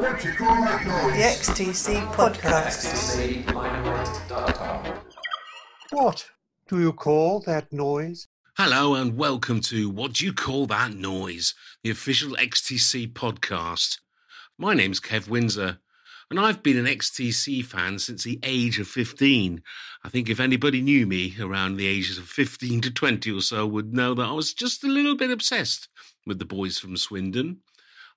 What you call that noise? The XTC Podcast. What do you call that noise? Hello and welcome to What Do You Call That Noise, the official XTC podcast. My name's Kev Windsor, and I've been an XTC fan since the age of 15. I think if anybody knew me around the ages of 15 to 20 or so would know that I was just a little bit obsessed with the boys from Swindon.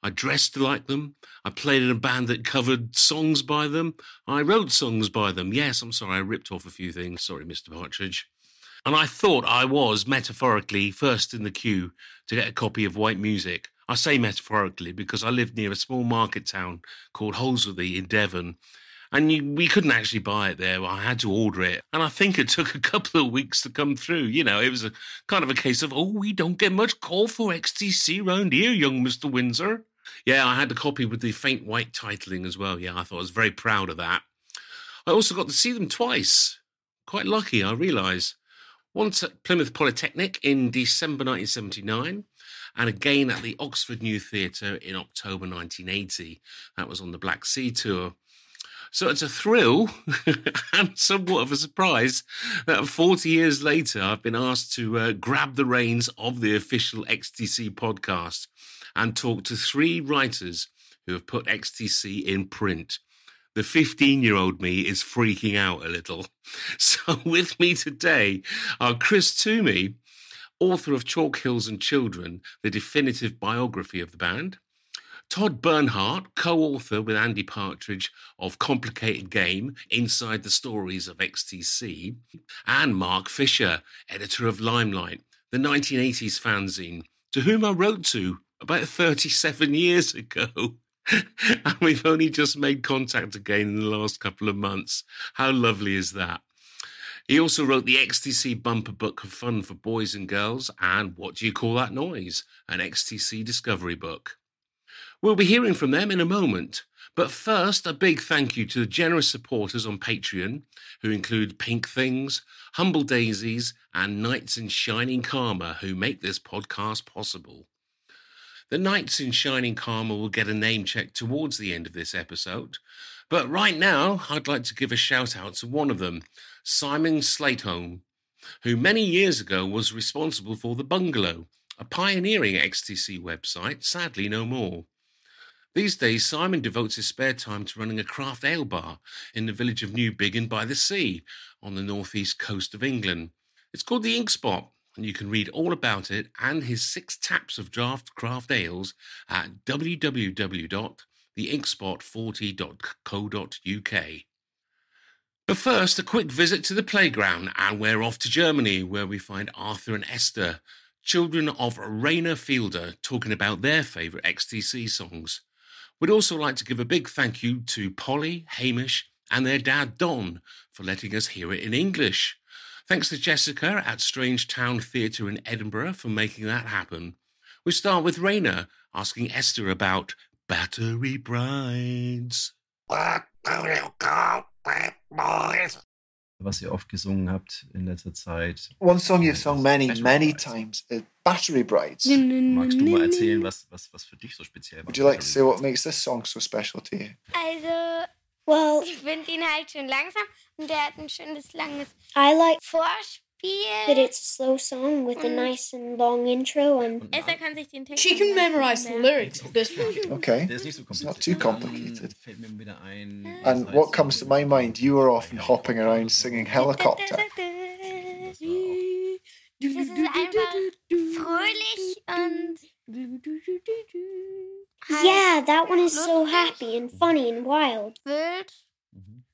I dressed like them. I played in a band that covered songs by them. I wrote songs by them. Yes, I'm sorry, I ripped off a few things. Sorry, Mr. Partridge. And I thought I was metaphorically first in the queue to get a copy of White Music. I say metaphorically because I lived near a small market town called Holsworthy in Devon. And you, we couldn't actually buy it there. I had to order it. And I think it took a couple of weeks to come through. You know, it was a kind of a case of, oh, we don't get much call for XTC round here, young Mr. Windsor. Yeah, I had the copy with the faint white titling as well. Yeah, I thought I was very proud of that. I also got to see them twice. Quite lucky, I realise. Once at Plymouth Polytechnic in December 1979, and again at the Oxford New Theatre in October 1980. That was on the Black Sea Tour. So it's a thrill and somewhat of a surprise that 40 years later, I've been asked to uh, grab the reins of the official XTC podcast and talk to three writers who have put XTC in print. The 15 year old me is freaking out a little. So, with me today are Chris Toomey, author of Chalk Hills and Children, the definitive biography of the band. Todd Bernhardt, co author with Andy Partridge of Complicated Game Inside the Stories of XTC. And Mark Fisher, editor of Limelight, the 1980s fanzine, to whom I wrote to about 37 years ago. and we've only just made contact again in the last couple of months. How lovely is that? He also wrote the XTC bumper book of fun for boys and girls and What Do You Call That Noise? An XTC discovery book. We'll be hearing from them in a moment. But first, a big thank you to the generous supporters on Patreon, who include Pink Things, Humble Daisies, and Knights in Shining Karma, who make this podcast possible. The Knights in Shining Karma will get a name check towards the end of this episode. But right now, I'd like to give a shout out to one of them, Simon Slateholm, who many years ago was responsible for The Bungalow, a pioneering XTC website, sadly no more. These days, Simon devotes his spare time to running a craft ale bar in the village of Newbiggin by the sea on the northeast coast of England. It's called the Ink Spot, and you can read all about it and his six taps of draft craft ales at www.theinkspot40.co.uk. But first, a quick visit to the playground, and we're off to Germany, where we find Arthur and Esther, children of Rainer Fielder, talking about their favourite XTC songs. We'd also like to give a big thank you to Polly, Hamish, and their dad Don for letting us hear it in English. Thanks to Jessica at Strange Town Theatre in Edinburgh for making that happen. We start with Rainer asking Esther about Battery Brides. was ihr oft gesungen habt in letzter Zeit. One song you've sung many, many times is Battery Brides. Magst du mal erzählen, was, was, was für dich so speziell war? Would you like to say what makes this song so special to you? Also, Well, ich finde ihn halt schön langsam und der hat ein schönes langes I like Vorspiel. that it's a slow song with a Mm. nice and long intro and Esther kann sich den Text She can memorize the lyrics of this one. Okay. Der ist nicht so It's not too complicated. Fällt mir wieder ein. And what comes to my mind, you were often hopping around singing Helicopter. Das ist einfach fröhlich und halt yeah, that one is so happy and funny and wild, wild.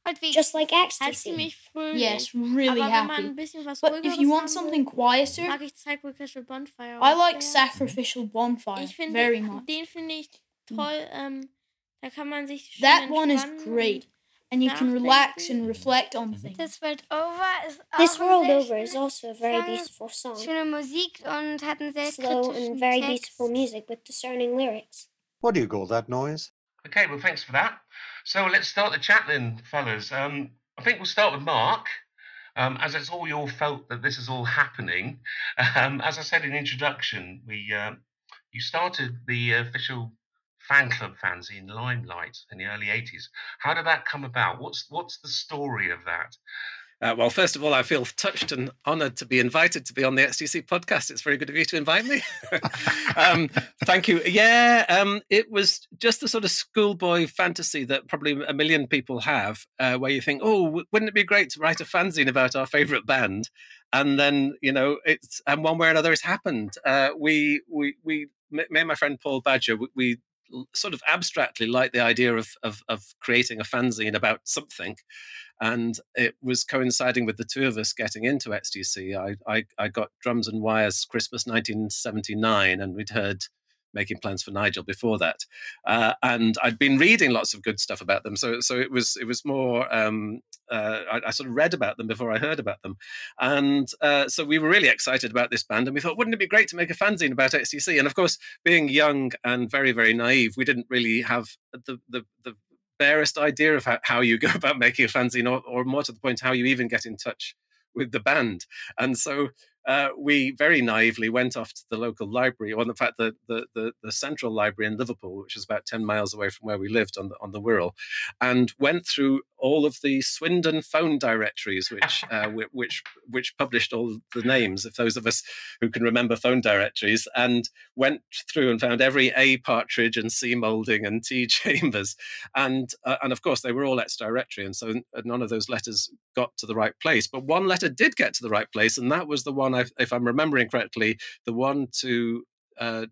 Halt wie just like ecstasy. ziemlich fröhlich. Yes, really Aber wenn man happy. ein bisschen was But if ruhigeres you haben want something quieter, mag ich Sacrificial Bonfire. I auch like sehr. Sacrificial Bonfire Ich finde, very much. den finde ich mm. toll. Ähm, da kann man sich schön That one is entspannen great. And you can relax and reflect on things. This World Over ist auch This ein World sehr Over is also a very Song. beautiful song. Schöne Musik und hat einen sehr Slow kritischen and very Text. beautiful music with discerning lyrics. What do you call that noise? Okay, well, thanks for that. So let's start the chat then, fellas. Um, I think we'll start with Mark. Um, as it's all your fault that this is all happening. Um, as I said in introduction, we uh, you started the official fan club fanzine Limelight in the early 80s. How did that come about? What's what's the story of that? Uh, well, first of all, I feel touched and honoured to be invited to be on the XTC podcast. It's very good of you to invite me. um, thank you. Yeah, um, it was just the sort of schoolboy fantasy that probably a million people have, uh, where you think, "Oh, wouldn't it be great to write a fanzine about our favourite band?" And then you know, it's and one way or another, it's happened. Uh, we we we me and my friend Paul Badger, we, we sort of abstractly like the idea of, of, of creating a fanzine about something and it was coinciding with the two of us getting into XTC. I, I, I got Drums and Wires Christmas 1979, and we'd heard making plans for Nigel before that, uh, and I'd been reading lots of good stuff about them. So so it was it was more. Um, uh, I, I, sort of read about them before I heard about them, and uh, so we were really excited about this band, and we thought, wouldn't it be great to make a fanzine about XTC? And of course, being young and very very naive, we didn't really have the the, the barest idea of how, how you go about making a fanzine, or, or more to the point, how you even get in touch with the band. And so uh, we very naively went off to the local library, or in fact, the, the, the, the, central library in Liverpool, which is about 10 miles away from where we lived on the, on the Wirral, and went through all of the Swindon phone directories, which, uh, which, which published all the names of those of us who can remember phone directories, and went through and found every A Partridge and C Moulding and T Chambers. And, uh, and of course, they were all ex directory. And so none of those letters got to the right place. But one letter did get to the right place, and that was the one if I'm remembering correctly, the one to uh,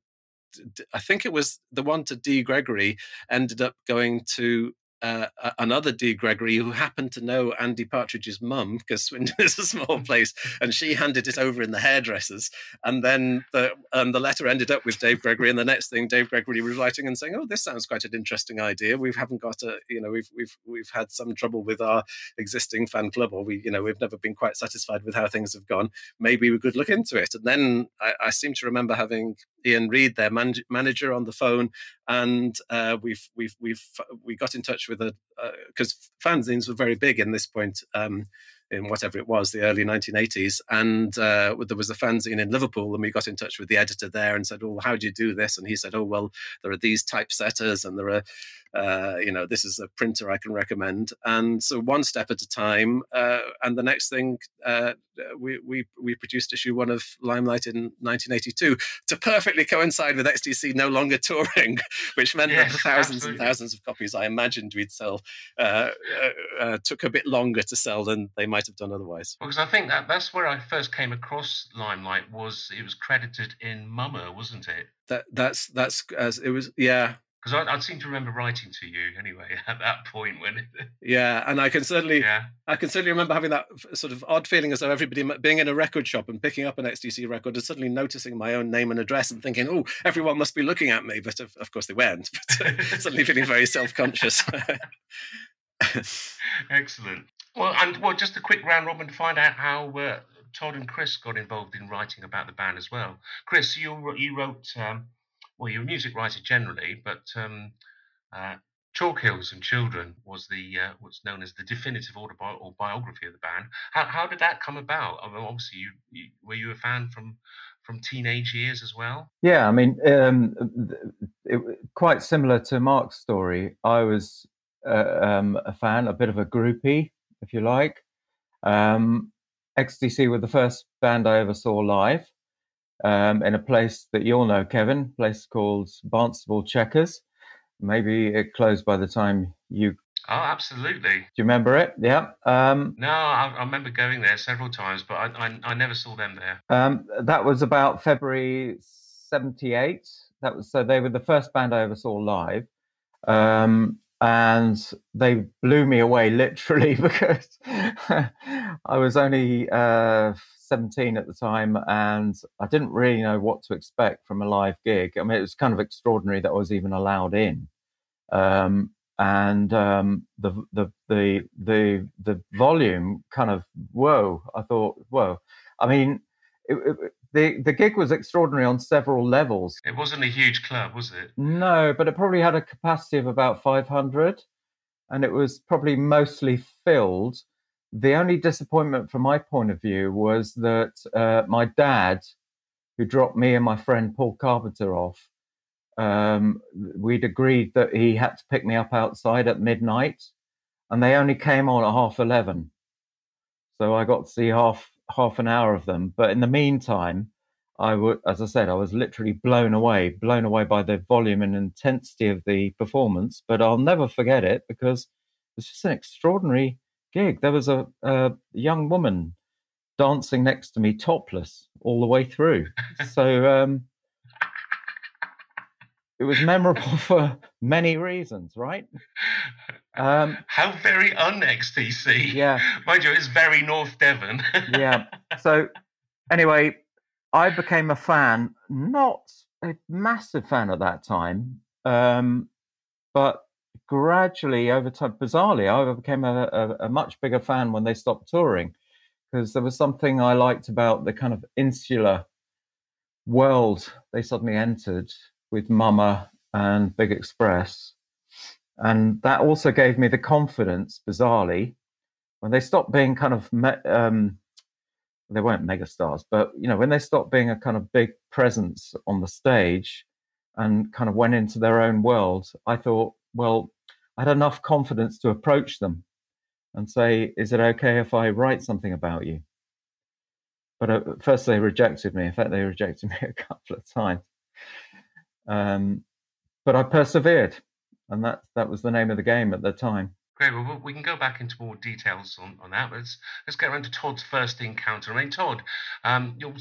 I think it was the one to D. Gregory ended up going to uh, another D. Gregory who happened to know Andy Partridge's mum because Swindon is a small place, and she handed it over in the hairdressers. And then the um, the letter ended up with Dave Gregory, and the next thing Dave Gregory was writing and saying, "Oh, this sounds quite an interesting idea. We haven't got a, you know, we've we've we've had some trouble with our existing fan club, or we, you know, we've never been quite satisfied with how things have gone. Maybe we could look into it." And then I, I seem to remember having Ian Reid, their man- manager, on the phone, and uh, we've we've we've we got in touch with a because uh, fanzines were very big in this point. Um, in whatever it was, the early 1980s. And uh, there was a fanzine in Liverpool, and we got in touch with the editor there and said, "Oh, how do you do this?" And he said, "Oh, well, there are these typesetters, and there are uh, you know, this is a printer I can recommend. And so one step at a time. Uh, and the next thing, uh, we, we, we produced issue one of Limelight in 1982 to perfectly coincide with XTC no longer touring, which meant yes, that the thousands absolutely. and thousands of copies I imagined we'd sell uh, uh, uh, took a bit longer to sell than they might have done otherwise. Because I think that that's where I first came across Limelight was it was credited in Mummer, wasn't it? That that's that's as it was yeah because I, I seem to remember writing to you anyway at that point when. yeah, and I can certainly, yeah. I can certainly remember having that sort of odd feeling as though everybody being in a record shop and picking up an XTC record and suddenly noticing my own name and address and thinking, "Oh, everyone must be looking at me," but of, of course they weren't. But uh, suddenly feeling very self-conscious. Excellent. Well, and well, just a quick round robin to find out how uh, Todd and Chris got involved in writing about the band as well. Chris, you you wrote. Um, well, you're a music writer generally, but um, uh, Chalk Hills and Children was the uh, what's known as the definitive autobiography of the band. How, how did that come about? I mean, obviously, you, you, were you a fan from from teenage years as well? Yeah, I mean, um, it, quite similar to Mark's story. I was uh, um, a fan, a bit of a groupie, if you like. Um, XTC were the first band I ever saw live um, in a place that you'll know, Kevin, place called Barnstaple Checkers. Maybe it closed by the time you. Oh, absolutely. Do you remember it? Yeah. Um, no, I, I, remember going there several times, but I, I, I never saw them there. Um, that was about February ¡78. That was so they were the first band I ever saw live. Um, and they blew me away literally because I was only uh, 17 at the time and I didn't really know what to expect from a live gig. I mean, it was kind of extraordinary that I was even allowed in. Um, and um, the, the the the the volume kind of whoa! I thought whoa. I mean, it, it, the the gig was extraordinary on several levels. It wasn't a huge club, was it? No, but it probably had a capacity of about 500, and it was probably mostly filled the only disappointment from my point of view was that uh, my dad, who dropped me and my friend Paul Carpenter off, um, we'd agreed that he had to pick me up outside at midnight, and they only came on at half eleven. So I got to see half half an hour of them. But in the meantime, I would, as I said, I was literally blown away, blown away by the volume and intensity of the performance. But I'll never forget it because it's just an extraordinary gig. There was a, a young woman dancing next to me topless all the way through. so um, it was memorable for many reasons, right? Um, How very un XTC. Yeah. Mind you, it's very North Devon. yeah. So anyway, I became a fan, not a massive fan at that time, um, but gradually over time, bizarrely, I became a, a, a much bigger fan when they stopped touring because there was something I liked about the kind of insular world they suddenly entered with Mummer and Big Express. And that also gave me the confidence, bizarrely, when they stopped being kind of, me- um, they weren't megastars, but you know, when they stopped being a kind of big presence on the stage and kind of went into their own world, I thought, well, I had enough confidence to approach them and say, "Is it okay if I write something about you?" But at first, they rejected me. In fact, they rejected me a couple of times. Um, but I persevered, and that that was the name of the game at the time. Great. Well, we can go back into more details on, on that. Let's let's get around to Todd's first encounter. I mean, Todd, um, you're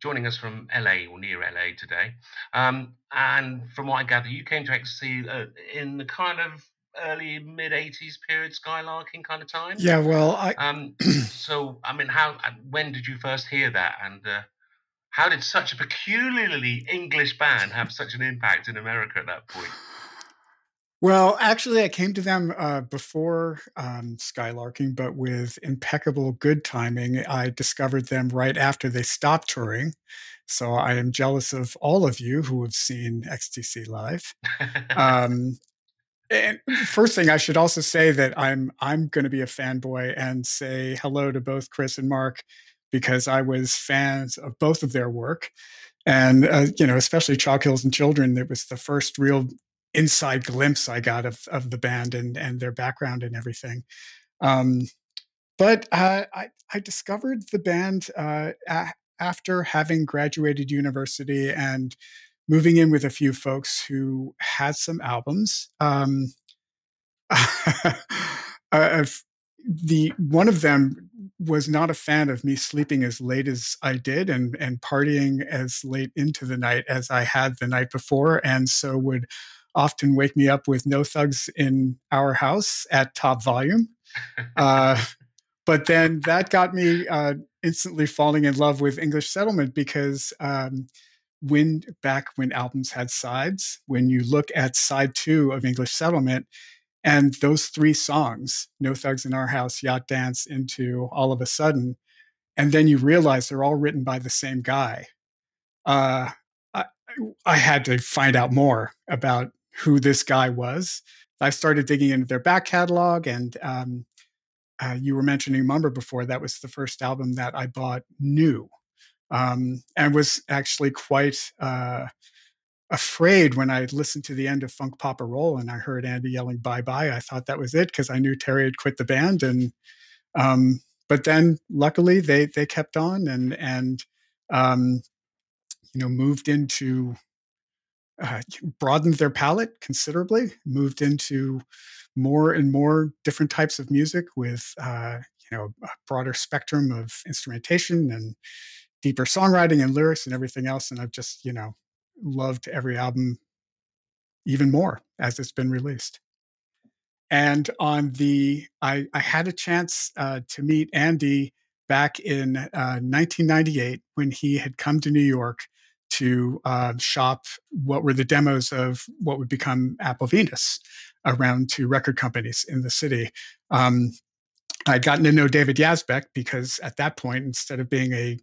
joining us from LA or near LA today, um, and from what I gather, you came to XTC uh, in the kind of early mid 80s period skylarking kind of time yeah well i um so i mean how when did you first hear that? And uh, how did such a peculiarly english band have such an impact in america at that point? Well actually i came to them uh, before um, skylarking but with impeccable good timing. I discovered them right after they stopped touring. So i am jealous of all of you who have seen xtc live. Um, and first thing I should also say that I'm I'm going to be a fanboy and say hello to both Chris and Mark because I was fans of both of their work, and uh, you know especially Chalk Hills and Children. It was the first real inside glimpse I got of of the band and and their background and everything. Um, but uh, I I discovered the band uh, a- after having graduated university and moving in with a few folks who had some albums. Um, the one of them was not a fan of me sleeping as late as I did and and partying as late into the night as I had the night before, and so would often wake me up with no thugs in our house at top volume. Uh, but then that got me uh, instantly falling in love with English Settlement because um, when back when albums had sides, when you look at side two of English Settlement, and those three songs, No Thugs in Our House, Yacht Dance, into All of a Sudden, and then you realize they're all written by the same guy. Uh, I, I had to find out more about who this guy was. I started digging into their back catalog, and um, uh, you were mentioning Mummer before. That was the first album that I bought new um, and was actually quite uh, afraid when I listened to the end of Funk Pop a Roll and I heard Andy yelling "Bye Bye." I thought that was it because I knew Terry had quit the band, and um, but then luckily they they kept on and and um, you know moved into uh, broadened their palette considerably, moved into more and more different types of music with uh, you know a broader spectrum of instrumentation and deeper songwriting and lyrics and everything else. And I've just, you know, loved every album even more as it's been released. And on the, I, I had a chance uh, to meet Andy back in uh, 1998 when he had come to New York to uh, shop what were the demos of what would become Apple Venus around to record companies in the city. Um, I'd gotten to know David Yazbek because at that point, instead of being a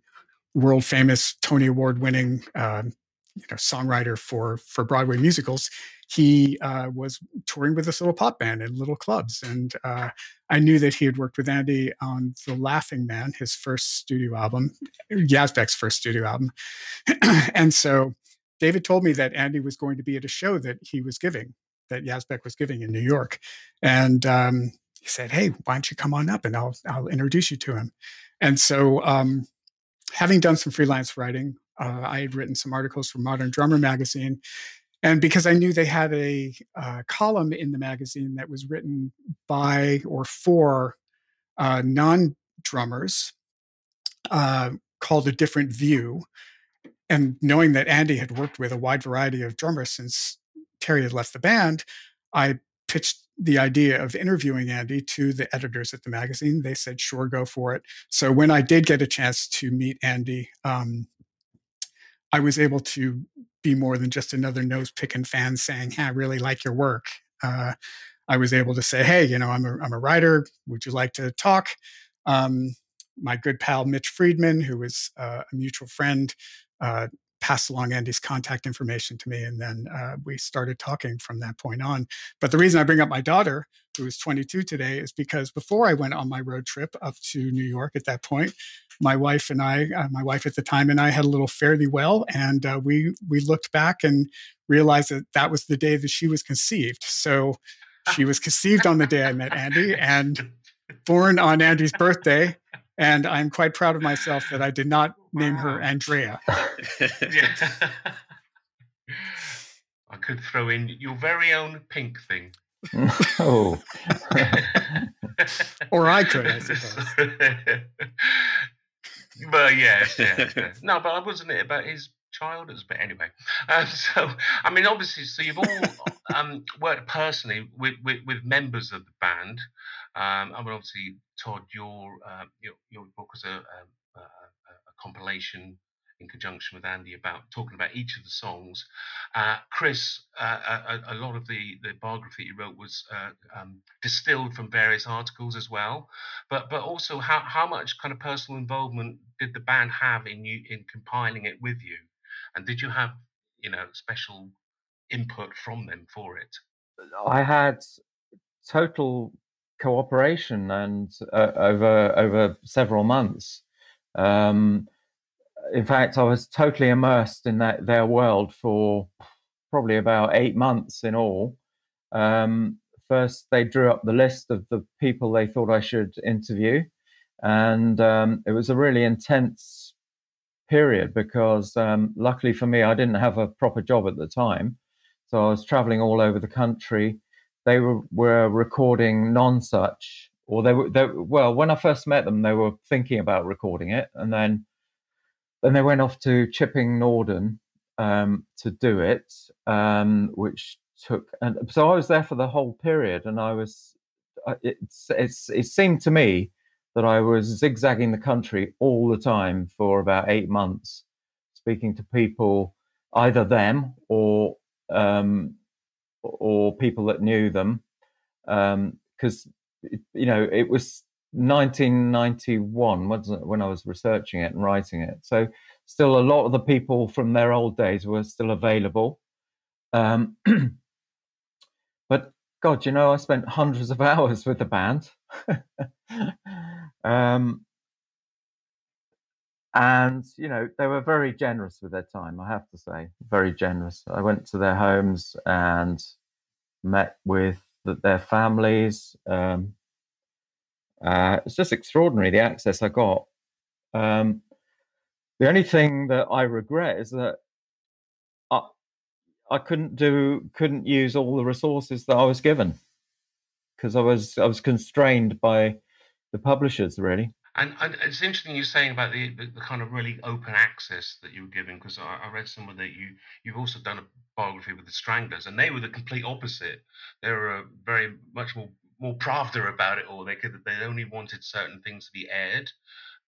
world famous Tony Award winning um, you know songwriter for for Broadway musicals. He uh, was touring with this little pop band in little clubs, and uh, I knew that he had worked with Andy on The Laughing Man, his first studio album, Yazbek's first studio album, and so David told me that Andy was going to be at a show that he was giving, that Yazbek was giving in New York, and um, he said, "Hey, why don't you come on up and I'll I'll introduce you to him." And so, um, having done some freelance writing, uh, I had written some articles for Modern Drummer magazine, and because I knew they had a uh, column in the magazine that was written by or for uh, non drummers uh, called A Different View. And knowing that Andy had worked with a wide variety of drummers since Terry had left the band, I pitched the idea of interviewing Andy to the editors at the magazine. They said, sure, go for it. So when I did get a chance to meet Andy, um, I was able to be more than just another nose picking fan saying, hey, I really like your work. Uh, I was able to say, hey, you know, I'm a, I'm a writer. Would you like to talk? Um, my good pal Mitch Friedman, who was uh, a mutual friend, uh, passed along Andy's contact information to me, and then uh, we started talking from that point on. But the reason I bring up my daughter, who is 22 today, is because before I went on my road trip up to New York at that point, my wife and I, uh, my wife at the time and I had a little fare thee well, and uh, we we looked back and realized that that was the day that she was conceived. So she was conceived on the day I met Andy and born on Andy's birthday. And I'm quite proud of myself that I did not name her Andrea. I could throw in your very own pink thing. oh. or I could, I suppose. but yes, yes, yes. No, but I wasn't it about his child as but anyway um, so i mean obviously so you've all um, worked personally with, with, with members of the band um, I mean, obviously, Todd, your uh, your, your book was a, a, a, compilation in conjunction with Andy about talking about each of the songs. Uh, Chris, uh, a, lot of the, the biography you wrote was uh, um, distilled from various articles as well. But but also, how, how much kind of personal involvement did the band have in you in compiling it with you? And did you have you know special input from them for it? I had total cooperation and uh, over over several months. Um, in fact, I was totally immersed in that their world for probably about eight months in all. Um, first, they drew up the list of the people they thought I should interview, and um, it was a really intense period because, um, luckily for me, I didn't have a proper job at the time, so I was traveling all over the country they were, were recording Nonsuch, or they were they, well. When I first met them, they were thinking about recording it, and then then they went off to Chipping Norton um, to do it, um, which took. And so I was there for the whole period, and I was. It's it's it seemed to me that I was zigzagging the country all the time for about eight months, speaking to people, either them or um, or people that knew them, because um, you know it was 1991 wasn't it, when I was researching it and writing it. So still a lot of the people from their old days were still available. Um, but God, you know, I spent hundreds of hours with the band. um, and you know they were very generous with their time i have to say very generous. I went to their homes and met with the, their families um, uh, it's just extraordinary the access i got. Um, the only thing that i regret is that i i couldn't do couldn't use all the resources that i was given because i was i was constrained by the publishers really and, and, it's interesting you're saying about the, the, the, kind of really open access that you were giving, because I, I, read somewhere that you you've also done a biography with the Stranglers, and they were the complete opposite. They were very much more more pravda about it all. They could they only wanted certain things to be aired,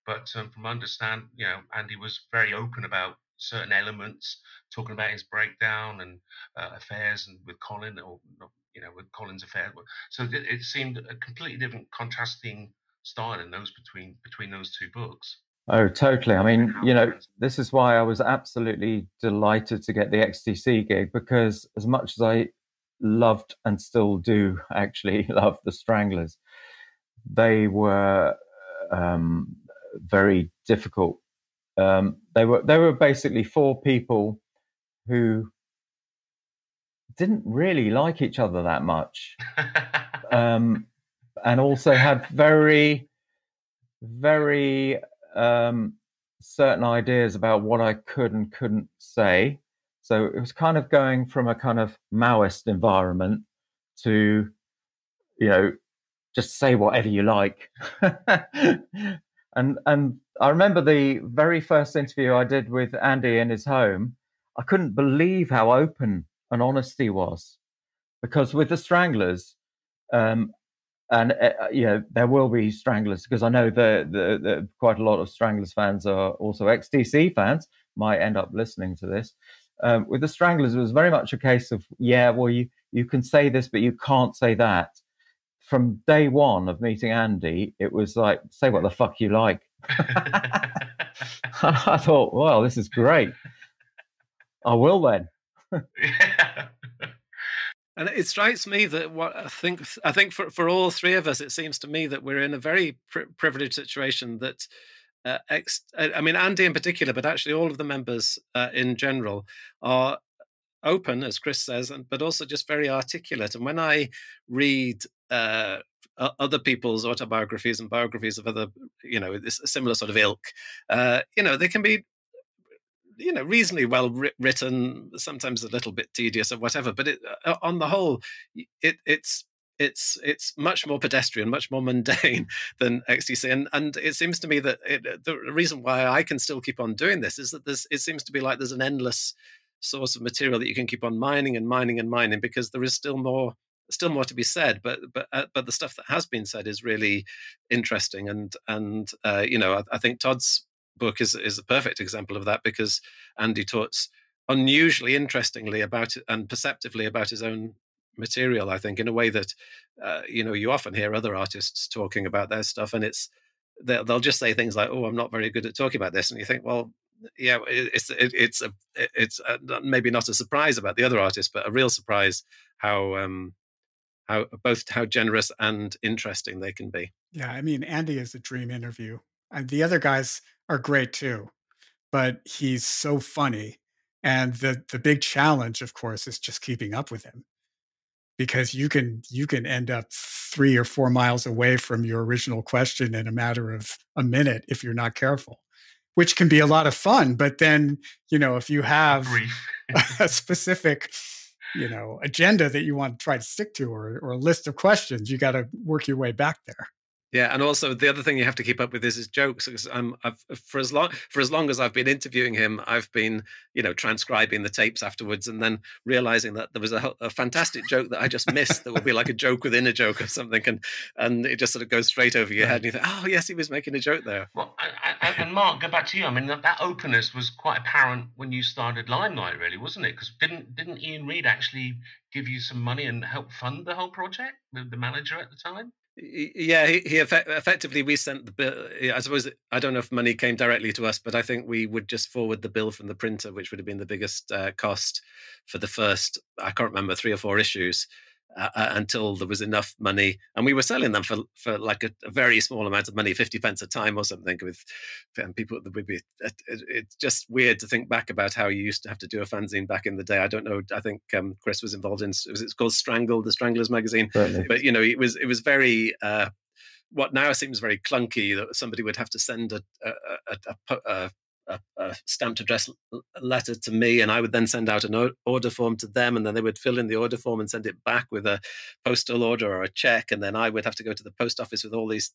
but um, from understand, you know, Andy was very open about certain elements, talking about his breakdown and uh, affairs and with Colin, or you know, with Colin's affair. So it, it seemed a completely different, contrasting style in those between between those two books. Oh, totally. I mean, you know, this is why I was absolutely delighted to get the XTC gig because as much as I loved and still do actually love the Stranglers, they were um, very difficult. Um, they were they were basically four people who didn't really like each other that much, um, and also had very, very um, certain ideas about what I could and couldn't say. So it was kind of going from a kind of Maoist environment to, you know, just say whatever you like. and and I remember the very first interview I did with Andy in his home. I couldn't believe how open and honest he was, because with the Stranglers, um, and uh, know there will be Stranglers because I know the, the, the quite a lot of Stranglers fans are also XTC fans. Might end up listening to this. Um, with the Stranglers, it was very much a case of yeah, well you you can say this, but you can't say that from day one of meeting Andy, it was like, say what the fuck you like. I thought, well, this is great. I will then. yeah. And it strikes me that what I think, I think for, for all three of us, it seems to me that we're in a very pri- privileged situation that, uh, ex, I mean, Andy in particular, but actually all of the members uh, in general are open, as Chris says, and, but also just very articulate. And when I read uh, other people's autobiographies and biographies of other, you know, this similar sort of ilk, uh, you know, they can be, you know, reasonably well ri- written, sometimes a little bit tedious or whatever. But it, uh, on the whole, it, it's it's it's much more pedestrian, much more mundane than XTC, and and it seems to me that it, the reason why I can still keep on doing this is that there's it seems to be like there's an endless source of material that you can keep on mining and mining and mining because there is still more still more to be said but but uh, but the stuff that has been said is really interesting and and uh, you know I, I, think Todd's book is is a perfect example of that because Andy talks unusually interestingly about it and perceptively about his own material I think in a way that uh, you know you often hear other artists talking about their stuff and it's they'll, they'll just say things like oh I'm not very good at talking about this and you think well yeah, it's it, it's a it's a, maybe not a surprise about the other artists, but a real surprise how um how both how generous and interesting they can be. Yeah, I mean Andy is a dream interview, and the other guys are great too, but he's so funny, and the the big challenge, of course, is just keeping up with him because you can you can end up three or four miles away from your original question in a matter of a minute if you're not careful which can be a lot of fun. But then, you know, if you have a specific, you know, agenda that you want to try to stick to or, or a list of questions, you got to work your way back there. Yeah, and also the other thing you have to keep up with is his jokes. Because I'm, I've, uh, for as long for as long as I've been interviewing him, I've been, you know, transcribing the tapes afterwards, and then realizing that there was a, a fantastic joke that I just missed. that would be like a joke within a joke or something, and and it just sort of goes straight over your head, and you think, oh yes, he was making a joke there. Well, I, I, and Mark, go back to you. I mean, that, that openness was quite apparent when you started Limelight, really, wasn't it? Because didn't didn't Ian Reid actually give you some money and help fund the whole project, the, the manager at the time? Yeah he, he effect, effectively we sent the bill i suppose i don't know if money came directly to us but i think we would just forward the bill from the printer which would have been the biggest uh, cost for the first i can't remember three or four issues uh, uh, until there was enough money, and we were selling them for for like a, a, very small amount of money, fifty pence a time or something. With and people that would be, it, it, it's just weird to think back about how you used to have to do a fanzine back in the day. I don't know. I think um, Chris was involved in. Was it's called Strangle, the Stranglers magazine? Certainly. But you know, it was it was very. Uh, what now seems very clunky that somebody would have to send a, a, a, a a, a, stamped address letter to me, and I would then send out an order form to them, and then they would fill in the order form and send it back with a postal order or a check, and then I would have to go to the post office with all these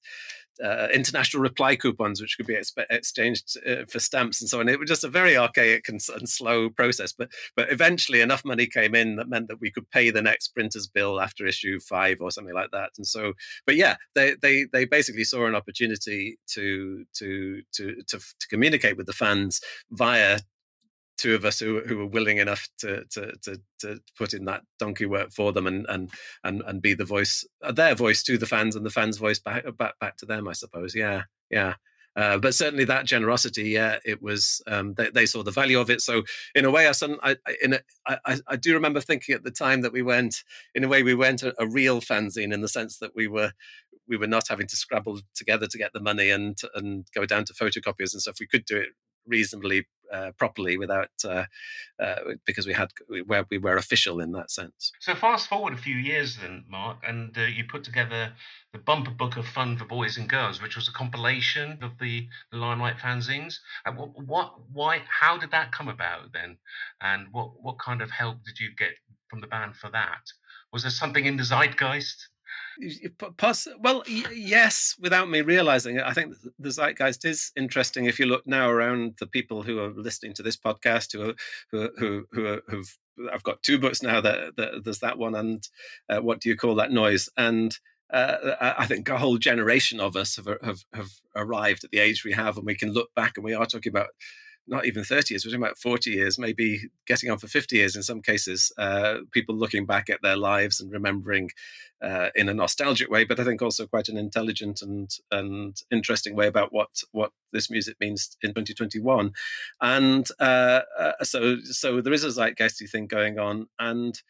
uh, international reply coupons, which could be exp- exchanged uh, for stamps and so on. It was just a very archaic and, and, slow process, but but eventually enough money came in that meant that we could pay the next printer's bill after issue five or something like that. And so, but yeah, they they they basically saw an opportunity to to to to, to communicate with the fans via two of us who, who were willing enough to, to to to put in that donkey work for them and and and and be the voice uh, their voice to the fans and the fans voice back back back to them i suppose yeah yeah uh, but certainly that generosity, yeah, it was. Um, they, they, saw the value of it. So in a way, I, I, in a, I, I do remember thinking at the time that we went, in a way, we went a, a, real fanzine in the sense that we were we were not having to scrabble together to get the money and and go down to photocopiers and stuff. We could do it reasonably uh, properly without uh, uh, because we had where we were official in that sense. So fast forward a few years then, Mark, and uh, you put together the Bumper Book of Fun for Boys and Girls, which was a compilation of the, the Limelight fanzines. And what, what, why, how did that come about then? And what, what kind of help did you get from the band for that? Was there something in the zeitgeist? Poss- well, y- yes, without me realizing it. I think the zeitgeist is interesting. If you look now around the people who are listening to this podcast, who are, who who who are, who've I've got two books now. That, that there's that one, and uh, what do you call that noise? And uh, I think a whole generation of us have, have have arrived at the age we have, and we can look back, and we are talking about not even 30 years, we're talking about 40 years, maybe getting on for 50 years in some cases. Uh, people looking back at their lives and remembering uh, in a nostalgic way, but I think also quite an intelligent and and interesting way about what what this music means in 2021. And uh, uh, so so there is a zeitgeisty thing going on, and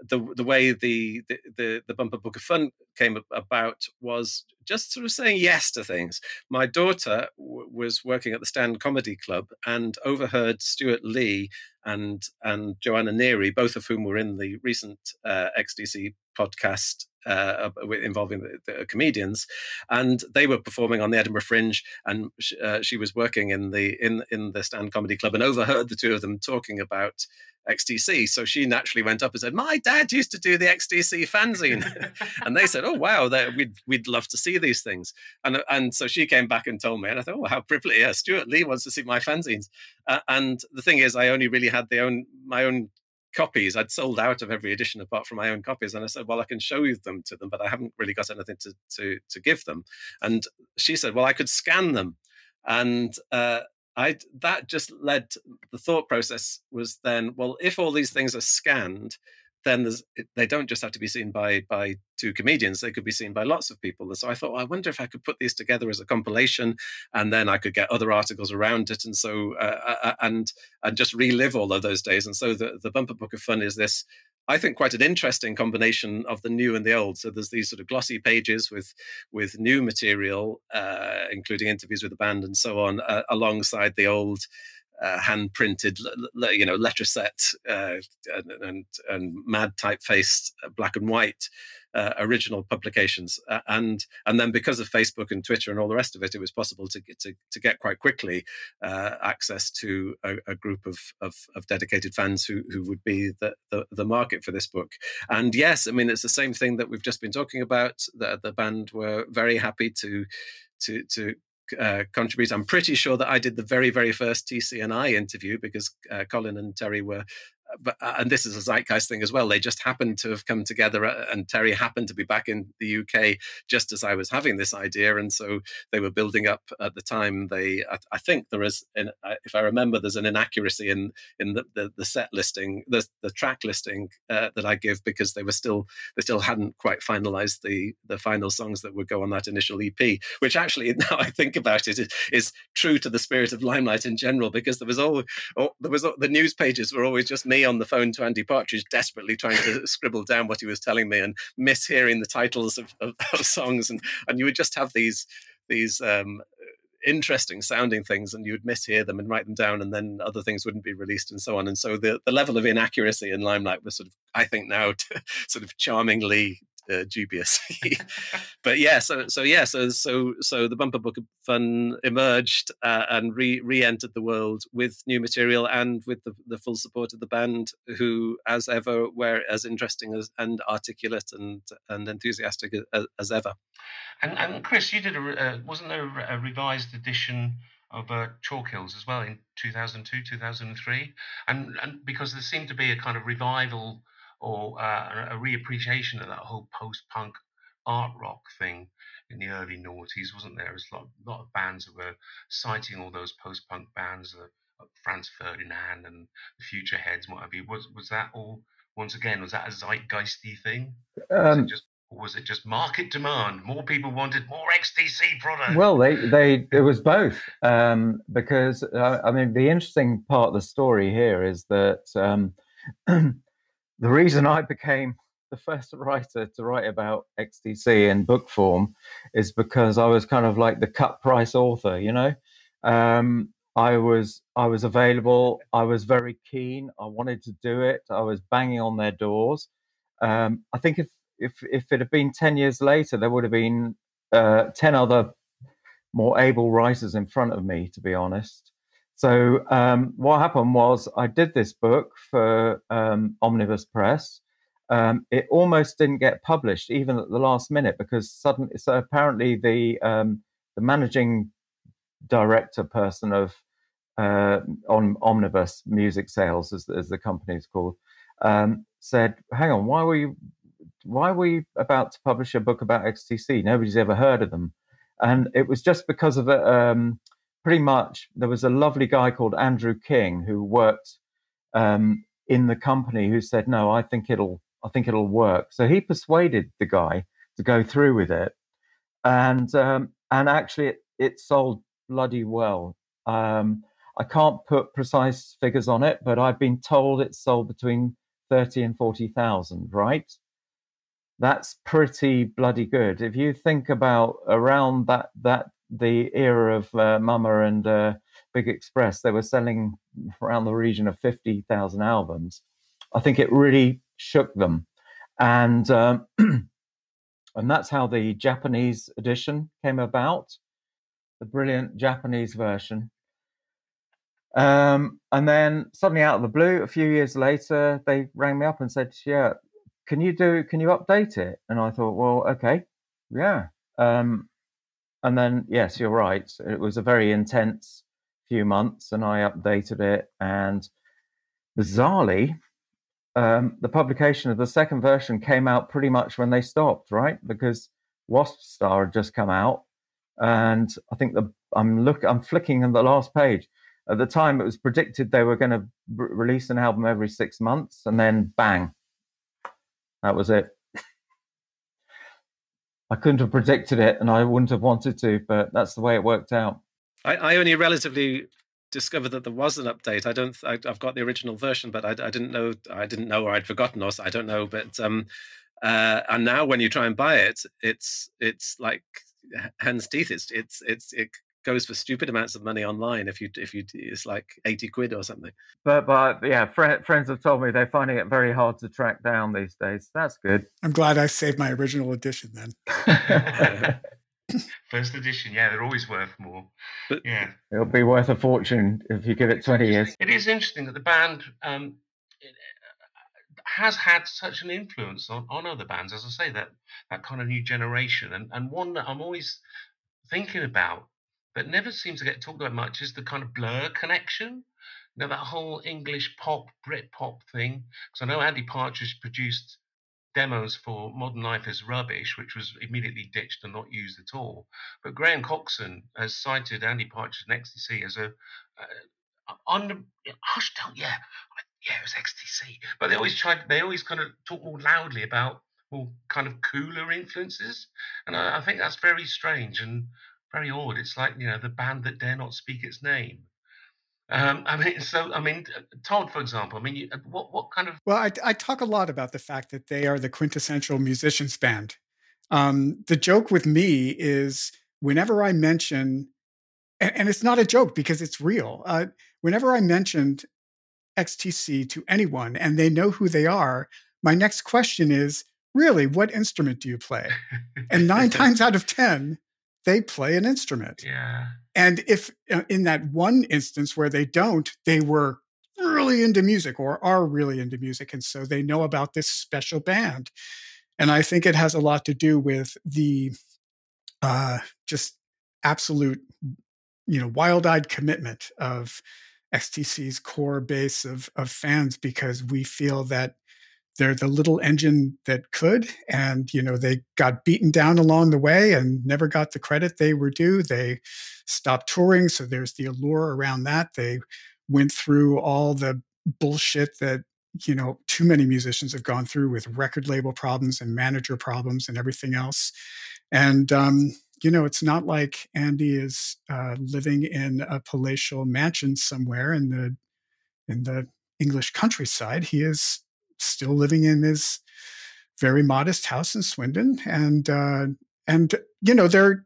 the the way the, the the the bumper book of fun came about was just sort of saying yes to things. My daughter w- was working at the Stand Comedy Club and overheard Stewart Lee and and Joanna Neary, both of whom were in the recent uh, XTC podcast uh, involving the, the, comedians, and they were performing on the Edinburgh Fringe, and sh- uh, she was working in the in in the Stand Comedy Club, and overheard the two of them talking about XTC. So she naturally went up and said, "My dad used to do the XTC fanzine," and they said, "Oh wow, we'd we'd love to see these things." And and so she came back and told me, and I thought, "Oh, how privileged! Yeah, Stewart Lee wants to see my fanzines." Uh, and the thing is, I only really had the own my own copies. I'd sold out of every edition apart from my own copies, and I said, "Well, I can show you them to them, but I haven't really got anything to to to give them." And she said, "Well, I could scan them." And uh, I that just led the thought process was then, well, if all these things are scanned, then they don't just have to be seen by by two comedians; they could be seen by lots of people. And so I thought, well, I wonder if I could put these together as a compilation, and then I could get other articles around it, and so uh, uh, uh and and just relive all of those days. And so the the bumper book of fun is this I think quite an interesting combination of the new and the old. So there's these sort of glossy pages with with new material, uh, including interviews with the band and so on, uh, alongside the old uh, hand printed, you know, letter set uh, and, and, and mad typefaced uh, black and white uh, original publications, uh, and and then because of Facebook and Twitter and all the rest of it, it was possible to get to, to get quite quickly uh, access to a, a group of, of, of dedicated fans who who would be the, the, the market for this book. And yes, I mean it's the same thing that we've just been talking about. The the band were very happy to to to uh, contribute. I'm pretty sure that I did the very, very first TC&I interview because uh, Colin and Terry were but uh, and this is a zeitgeist thing as well. They just happened to have come together, uh, and Terry happened to be back in the UK just as I was having this idea, and so they were building up at the time. They, I, I think there is, an, if I remember, there's an inaccuracy in in the, the, the set listing, the the track listing uh, that I give because they were still they still hadn't quite finalised the the final songs that would go on that initial EP, which actually now I think about it is, is true to the spirit of Limelight in general because there was all, all there was all, the news pages were always just me on the phone to Andy Partridge, desperately trying to scribble down what he was telling me and mishearing the titles of, of, of songs, and and you would just have these these um, interesting sounding things and you would mishear them and write them down and then other things wouldn't be released and so on. And so the, the level of inaccuracy in limelight was sort of i think now sort of charmingly uh, dubious. but yeah, so so yeah, so so so the bumper book of fun emerged uh, and re re-entered the world with new material and with the, the full support of the band, who, as ever, were as interesting as and articulate and and enthusiastic as, as ever. And, and Chris, you did a uh, wasn't there a revised edition? of uh, Chalk Hills as well in 2002, 2003, and and because there seemed to be a kind of revival or uh, a reappreciation of that whole post-punk art rock thing in the early noughties, wasn't there? There's a lot, lot of bands that were citing all those post-punk bands, uh, Franz Ferdinand and the Futureheads, what have you. Was was that all? Once again, was that a zeitgeisty thing? Um, was, it just, was it just market demand? More people wanted more XTC products. Well, they they it was both um, because uh, I mean the interesting part of the story here is that. Um, the reason I became the first writer to write about XTC in book form is because I was kind of like the cut price author, you know. Um, I was I was available. I was very keen. I wanted to do it. I was banging on their doors. Um, I think if if if it had been ten years later, there would have been uh, ten other more able writers in front of me. To be honest. So um, what happened was I did this book for um, Omnibus Press. Um, it almost didn't get published even at the last minute because suddenly, so apparently the um, the managing director person of uh, on Omnibus Music Sales, as, as the company is called, um, said, "Hang on, why were you why were you about to publish a book about XTC? Nobody's ever heard of them." And it was just because of it. Pretty much, there was a lovely guy called Andrew King who worked um, in the company who said, "No, I think it'll I think it'll work." So he persuaded the guy to go through with it, and um, and actually it, it sold bloody well. Um, I can't put precise figures on it, but I've been told it sold between 30 and 40,000, right? That's pretty bloody good. If you think about around that, that the era of uh, Mummer and uh, Big Express, they were selling around the region of 50,000 albums. I think it really shook them. And, um, and that's how the Japanese edition came about, the brilliant Japanese version. Um, and then suddenly out of the blue, a few years later, they rang me up and said, "Yeah, can you do? Can you update it?" And I thought, "Well, okay, yeah." Um, and then yes, you're right. It was a very intense few months, and I updated it. And bizarrely, um, the publication of the second version came out pretty much when they stopped, right? Because Wasp Star had just come out, and I think the I'm look I'm flicking on the last page at the time, it was predicted they were going to r- release an album every six months, and then bang, that was it. I couldn't have predicted it, and I wouldn't have wanted to, but that's the way it worked out. I, I only relatively discovered that there was an update. I don't. I, have got the original version, but I, I, didn't know. I didn't know, or I'd forgotten, or I don't know. But um, uh, and now when you try and buy it, it's it's like hen's teeth. It's it's it's it goes for stupid amounts of money online if you if you it's like 80 quid or something. But but yeah fr- friends have told me they're finding it very hard to track down these days. That's good. I'm glad i saved my original edition then. First edition yeah they're always worth more. But yeah. It'll be worth a fortune if you give it 20 years. it is interesting that the band um, has had such an influence on, on other bands. As i say that that kind of new generation and and one that i'm always thinking about but never seems to get talked about much is the kind of blur connection. Know, that whole English pop, Brit pop thing. Because I know Andy Partridge produced demos for Modern Life is Rubbish, which was immediately ditched and not used at all. But Graham Coxon has cited Andy Partridge and XTC as a uh, on the hush down, yeah, yeah, it was XTC. But they always tried, they always kind of talk more loudly about more kind of cooler influences, and I, I think that's very strange. And very odd. It's like you know the band that dare not speak its name. Um, I mean, so I mean, Todd, for example. I mean, you, uh, what what kind of? Well, I, I talk a lot about the fact that they are the quintessential musicians band. Um, the joke with me is whenever I mention, and, and, it's not a joke because it's real. Uh, whenever I mentioned XTC to anyone and they know who they are, my next question is, really, what instrument do you play? and nine times out of ten, they play an instrument. Yeah. And if uh, in that one instance where they don't, they were really into music or are really into music. And so they know about this special band. And I think it has a lot to do with the uh, just absolute, you know, wild eyed commitment of XTC's core base of, of fans because we feel that they're the little engine that could and you know they got beaten down along the way and never got the credit they were due. They stopped touring so there's the allure around that. They went through all the bullshit that you know too many musicians have gone through with record label problems and manager problems and everything else. And um, you know it's not like andy is uh, living in a palatial mansion somewhere in the in the english countryside. He is still living in his very modest house in Swindon, and uh, and you know they're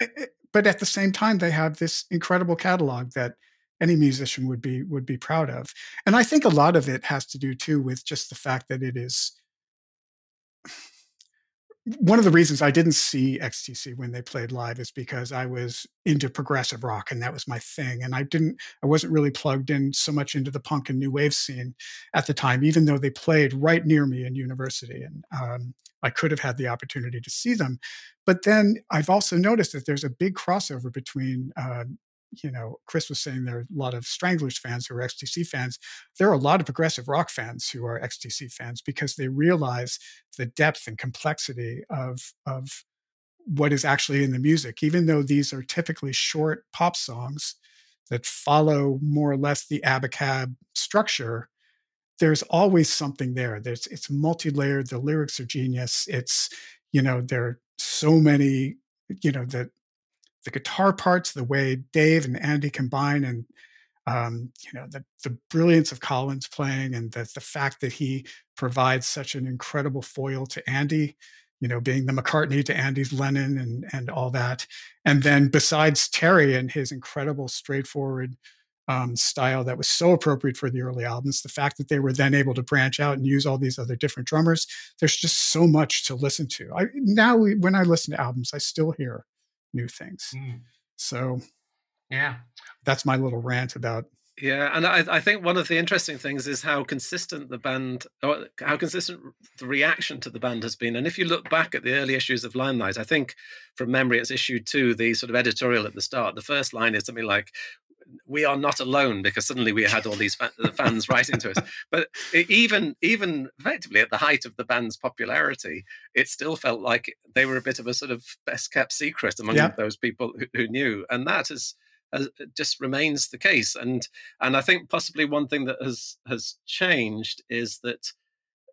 eh, eh, but at the same time, they have this incredible catalog that any musician would be would be proud of. And I think a lot of it has to do too with just the fact that it is one of the reasons I didn't see XTC when they played live is because I was into progressive rock and that was my thing. And I didn't, I wasn't really plugged in so much into the punk and new wave scene at the time, even though they played right near me in university. And um, I could have had the opportunity to see them. But then I've also noticed that there's a big crossover between uh, you know, Chris was saying there are a lot of Stranglers fans who are XTC fans. There are a lot of progressive rock fans who are XTC fans because they realize the depth and complexity of of what is actually in the music, even though these are typically short pop songs that follow more or less the Abacab structure. There's always something there. There's it's multi-layered. The lyrics are genius. It's you know there are so many you know that the guitar parts, the way Dave and Andy combine, and um, you know the the brilliance of Colin's playing, and the the fact that he provides such an incredible foil to Andy, you know, being the McCartney to Andy's Lennon, and and all that. And then besides Terry and his incredible straightforward um, style that was so appropriate for the early albums. The fact that they were then able to branch out and use all these other different drummers, there's just so much to listen to. I now when I listen to albums, I still hear new things. Mm. So, yeah, that's my little rant about. Yeah, and I, I think one of the interesting things is how consistent the band, or how consistent the reaction to the band has been. And if you look back at the early issues of Limelight, I think from memory it's issue two, the sort of editorial at the start. The first line is something like, we are not alone because suddenly we had all these fa- fans writing to us. But even even effectively at the height of the band's popularity, it still felt like they were a bit of a sort of best kept secret among Yeah. those people who, who knew, and that is. Has, just remains the case, and and I think possibly one thing that has has changed is that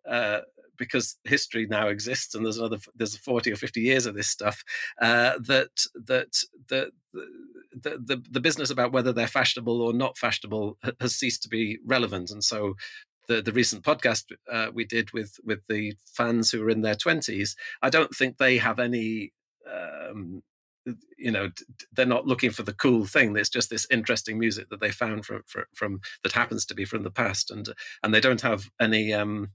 uh, because history now exists and there's another there's 40 or 50 years of this stuff uh, that that the, the the the business about whether they're fashionable or not fashionable has ceased to be relevant. And so the, the recent podcast uh, we did with with the fans who are in their 20s i don't think they have any um, you know they're not looking for the cool thing. It's just this interesting music that they found from from, from that happens to be from the past. And and they don't have any um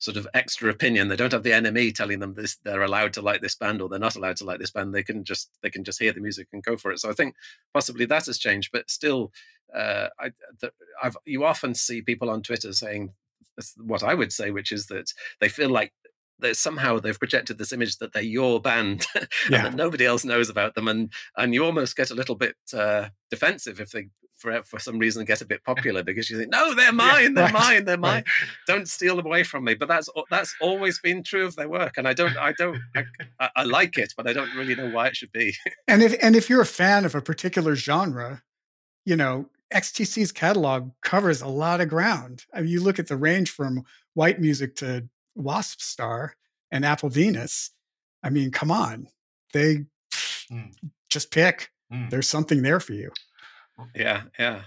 sort of extra opinion. They don't have the enemy telling them this they're allowed to like this band or they're not allowed to like this band. They can just they can just hear the music and go for it. So i think possibly that has changed but still uh i the, you often see people on twitter saying what i would say which is that they feel like that somehow they've projected this image that they're your band and Yeah. that nobody else knows about them. And and you almost get a little bit uh defensive if they for, for some reason get a bit popular because you think no they're mine they're right, mine they're right. mine don't steal them away from me but that's that's always been true of their work and i don't i don't I, I, I like it but i don't really know why it should be And if and if you're a fan of a particular genre, you know XTC's catalog covers a lot of ground. I mean, you look at the range from white music to Wasp Star and Apple Venus. I mean, come on, they Mm. just pick. Mm. There's something there for you. Yeah yeah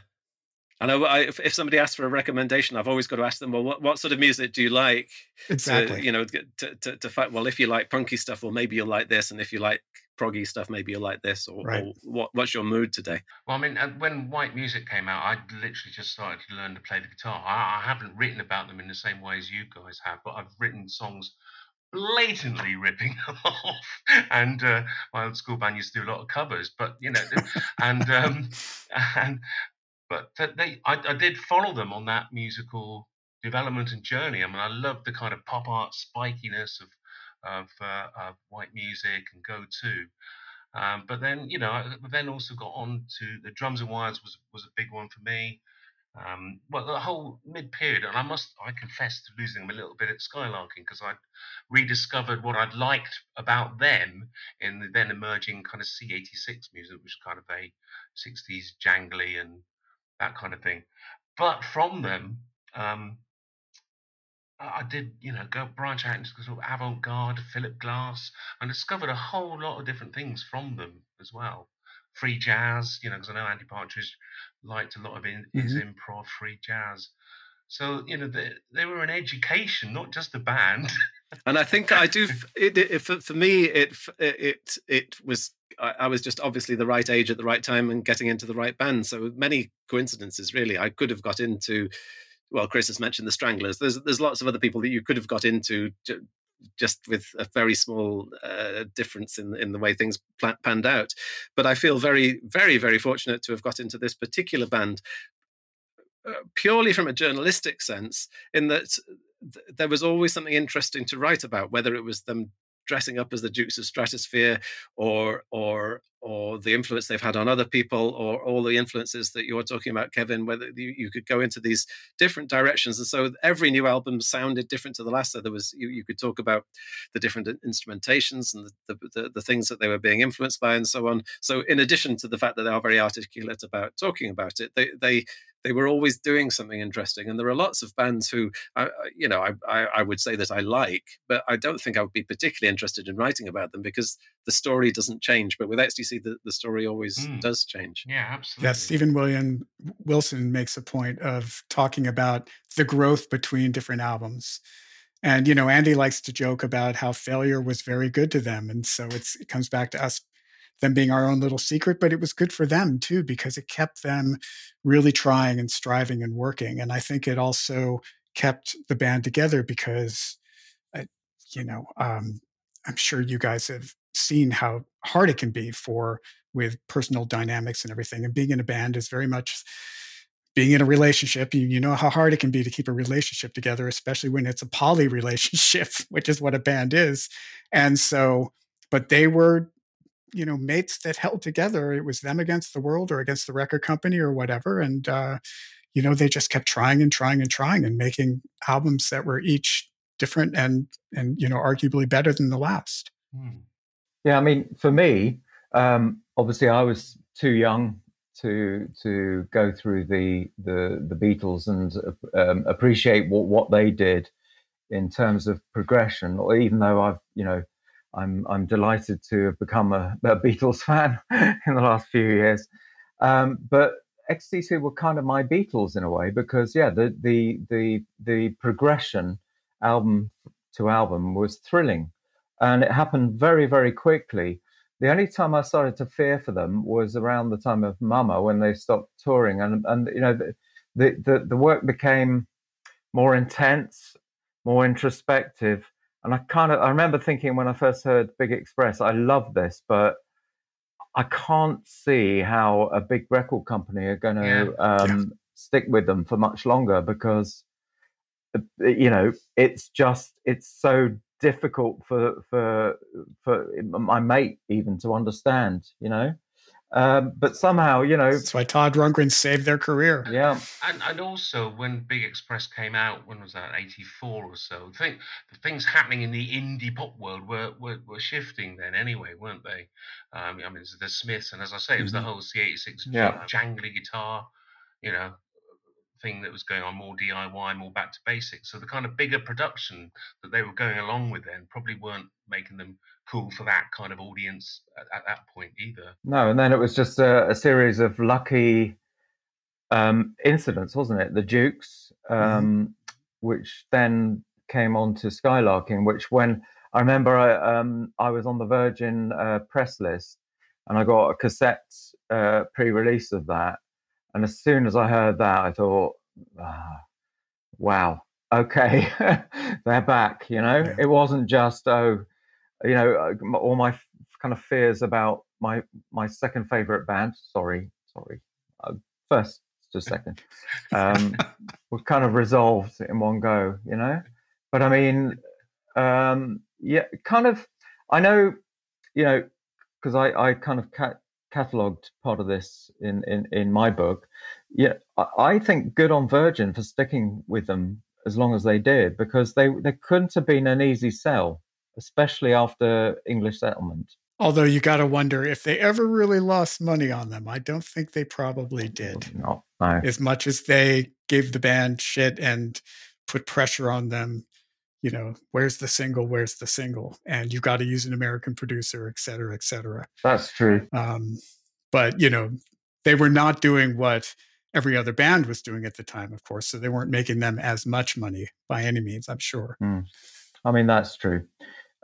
I know I, if, if somebody asks for a recommendation, I've always got to ask them, well, what, what sort of music do you like? Exactly. To, you know, to, to, to fight, well, if you like punky stuff, well, maybe you'll like this. And if you like proggy stuff, maybe you'll like this. Or, Right. or what, what's your mood today? Well, I mean, uh, when white music came out, I literally just started to learn to play the guitar. I, I haven't written about them in the same way as you guys have, but I've written songs blatantly ripping them off. And uh, my old school band used to do a lot of covers, but you know, and um, and but they, I, I did follow them on that musical development and journey. I mean, I loved the kind of pop art spikiness of of, uh, of white music and Go 2. Um, but then, you know, I then also got on to the drums and wires was was a big one for me. Um, well, the whole mid period, and I must, I confess to losing them a little bit at Skylarking because I'd rediscovered what I'd liked about them in the then emerging kind of C86 music, which was kind of a 60s jangly and that kind of thing. But from them, um, I I did, you know, go branch out into sort of avant-garde, Philip Glass, and discovered a whole lot of different things from them as well. Free jazz, you know, because I know Andy Partridge liked a lot of in, his mm-hmm. improv free jazz. So you know, they, they were an education, not just a band. and I think I do. It, it, for, for me, it it it was. I, I was just obviously the right age at the right time and getting into the right band. So many coincidences, really. I could have got into. Well, Chris has mentioned the Stranglers. There's there's lots of other people that you could have got into just with a very small uh, difference in in the way things panned out. But I feel very, very, very fortunate to have got into this particular band uh, purely from a journalistic sense, in that th- there was always something interesting to write about, whether it was them dressing up as the Dukes of Stratosphear or or or the influence they've had on other people or all the influences that you're talking about kevin whether you, you could go into these different directions and so every new album sounded different to the last so there was you, you could talk about the different instrumentations and the, the, the, things that they were being influenced by and so on so in addition to the fact that they are very articulate about talking about it they they they were always doing something interesting. And there are lots of bands who, you know, I, I, I, would say that I like, but I don't think I would be particularly interested in writing about them because the story doesn't change. But with XTC, the, the story always mm. does change. Yeah, absolutely. Yeah, Steven William Wilson makes a point of talking about the growth between different albums. And you know, Andy likes to joke about how failure was very good to them, and so it's it comes back to us them being our own little secret, but it was good for them too because it kept them really trying and striving and working. And I think it also kept the band together because, uh, you know, um, I'm sure you guys have seen how hard it can be for with personal dynamics and everything. And being in a band is very much being in a relationship. You, you know how hard it can be to keep a relationship together, especially when it's a poly relationship, which is what a band is. And so, but they were you know mates that held together it was them against the world or against the record company or whatever and uh, you know they just kept trying and trying and trying and making albums that were each different and and you know arguably better than the last hmm. Yeah i mean for me um, obviously i was too young to to go through the the the beatles and um, appreciate what what they did in terms of progression or even though i've you know I'm I'm delighted to have become a, a Beatles fan in the last few years. Um, but XTC were kind of my Beatles in a way because yeah, the the the the progression album to album was thrilling, and it happened very very quickly. The only time I started to fear for them was around the time of Mummer when they stopped touring, and and you know the the the, work became more intense, more introspective and I kind of I remember thinking when I first heard Big Express, I love this, but I can't see how a big record company are going to yeah. um, yeah. stick with them for much longer because uh, you know it's just it's so difficult for for for my mate even to understand. You know. Um, but somehow, you know, that's why Todd Rundgren saved their career. Yeah, and, and also when Big Express came out, when was that? Eighty four or so. I think the things happening in the indie pop world were were, were shifting then anyway, weren't they? Um, I mean, the Smiths, and as I say, it was mm-hmm. the whole C eighty six jangly guitar, you know, thing that was going on, more DIY, more back to basics. So the kind of bigger production that they were going along with then probably weren't making them cool for that kind of audience at, at that point either. No, and then it was just a, a series of lucky um, incidents, wasn't it? The Dukes, mm-hmm. um, mm-hmm. which then came on to Skylarking, which when I remember I, um, I was on the Virgin uh, press list and I got a cassette uh, pre-release of that. And as soon as I heard that, I thought, ah, wow, okay, they're back. You know, yeah. it wasn't just, oh, you know, uh, all my kind of fears about my my second favorite band. Sorry, sorry. Uh, first, to second. Um, was kind of resolved in one go. You know, but I mean, um, yeah, kind of. I know, you know, because I I kind of cat- catalogued part of this in in in my book. Yeah, I, think good on Virgin for sticking with them as long as they did because they they couldn't have been an easy sell especially after English settlement. Although you got to wonder if they ever really lost money on them. I don't think they probably did. No, no. As much as they gave the band shit and put pressure on them, you know, where's the single? Where's the single? And you've got to use an American producer, et cetera, et cetera. That's true. Um, but, you know, they were not doing what every other band was doing at the time, of course. So they weren't making them as much money by any means, I'm sure. Mm. I mean, that's true.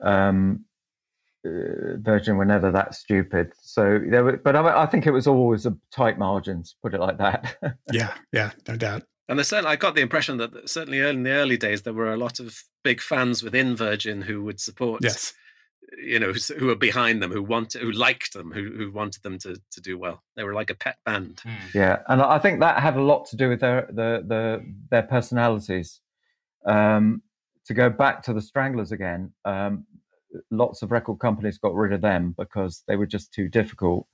Um, uh, Virgin were never that stupid. So there were, but I, I think it was always a tight margins. Put it like that. yeah, yeah, no doubt. And certainly, I got the impression that certainly in the early days there were a lot of big fans within Virgin who would support. Yes. You know, who were behind them, who wanted, who liked them, who who wanted them to to do well. They were like a pet band. Yeah, and I think that had a lot to do with their the the their personalities. Um, to go back to the Stranglers again, um, lots of record companies got rid of them because they were just too difficult.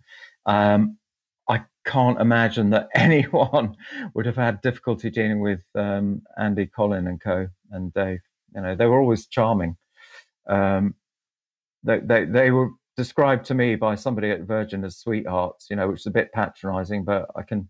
Um, I can't imagine that anyone would have had difficulty dealing with um, Andy, Colin, and Co. and Dave. You know, they were always charming. Um, they, they they were described to me by somebody at Virgin as sweethearts. You know, which is a bit patronising, but I can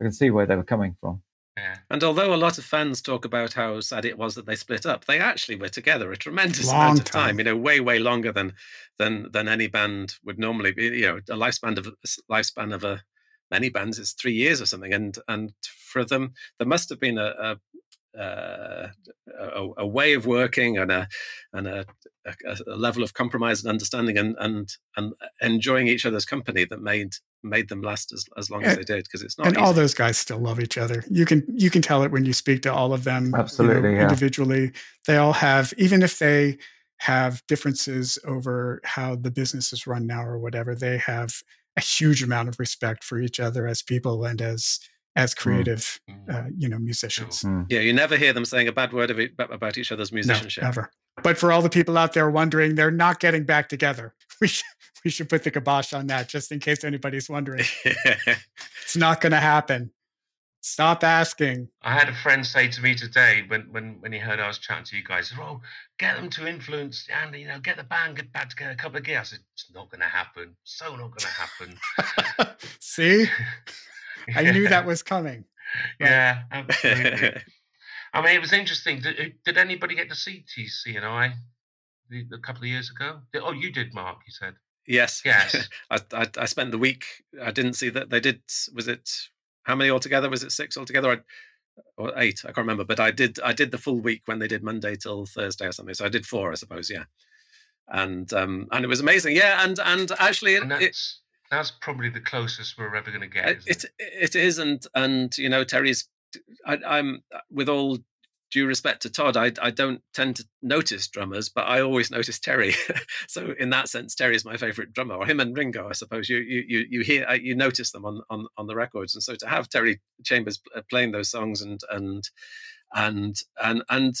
I can see where they were coming from. Yeah. And although a lot of fans talk about how sad it was that they split up, they actually were together a tremendous Long amount of time. time. You know, way way longer than than than any band would normally be. You know, a lifespan of a lifespan of a many bands is three years or something. And and for them, there must have been a. a uh, a, a way of working and a and a, a, a level of compromise and understanding and and and enjoying each other's company that made made them last as, as long as they did because it's not and easy. all those guys still love each other. You can you can tell it when you speak to all of them you know, Absolutely, yeah. individually. They all have, even if they have differences over how the business is run now or whatever, they have a huge amount of respect for each other as people and as as mm. creative, mm. uh, you know, musicians. Mm. Yeah, you never hear them saying a bad word of it, about each other's musicianship. No, never. But for all the people out there wondering, they're not getting back together. We should, we should put the kibosh on that just in case anybody's wondering. it's not going to happen. Stop asking. I had a friend say to me today when, when, when he heard I was chatting to you guys, he "Oh, get them to influence and you know get the band get back together a couple of gigs." I said, "It's not going to happen. So not going to happen." See, I knew that was coming. Yeah, absolutely. I mean, it was interesting. Did, did anybody get to see TC and I the, a couple of years ago? Oh, you did, Mark. You said. Yes. Yes. I, I I spent the week. I didn't see that they did. Was it how many altogether? Was it six altogether? I, or eight? I can't remember. But I did. I did the full week when they did Monday till Thursday or something. So I did four, I suppose. Yeah. And um and it was amazing. Yeah. And and actually, it, And it, that's probably the closest we're ever going to get. it, Isn't it it is and and you know terry's I, i'm with all due respect to todd I, I don't tend to notice drummers but i always notice terry so in that sense terry is my favorite drummer or him and ringo i suppose you you you, you hear uh, you notice them on, on on the records and so to have terry chambers playing those songs and and and and and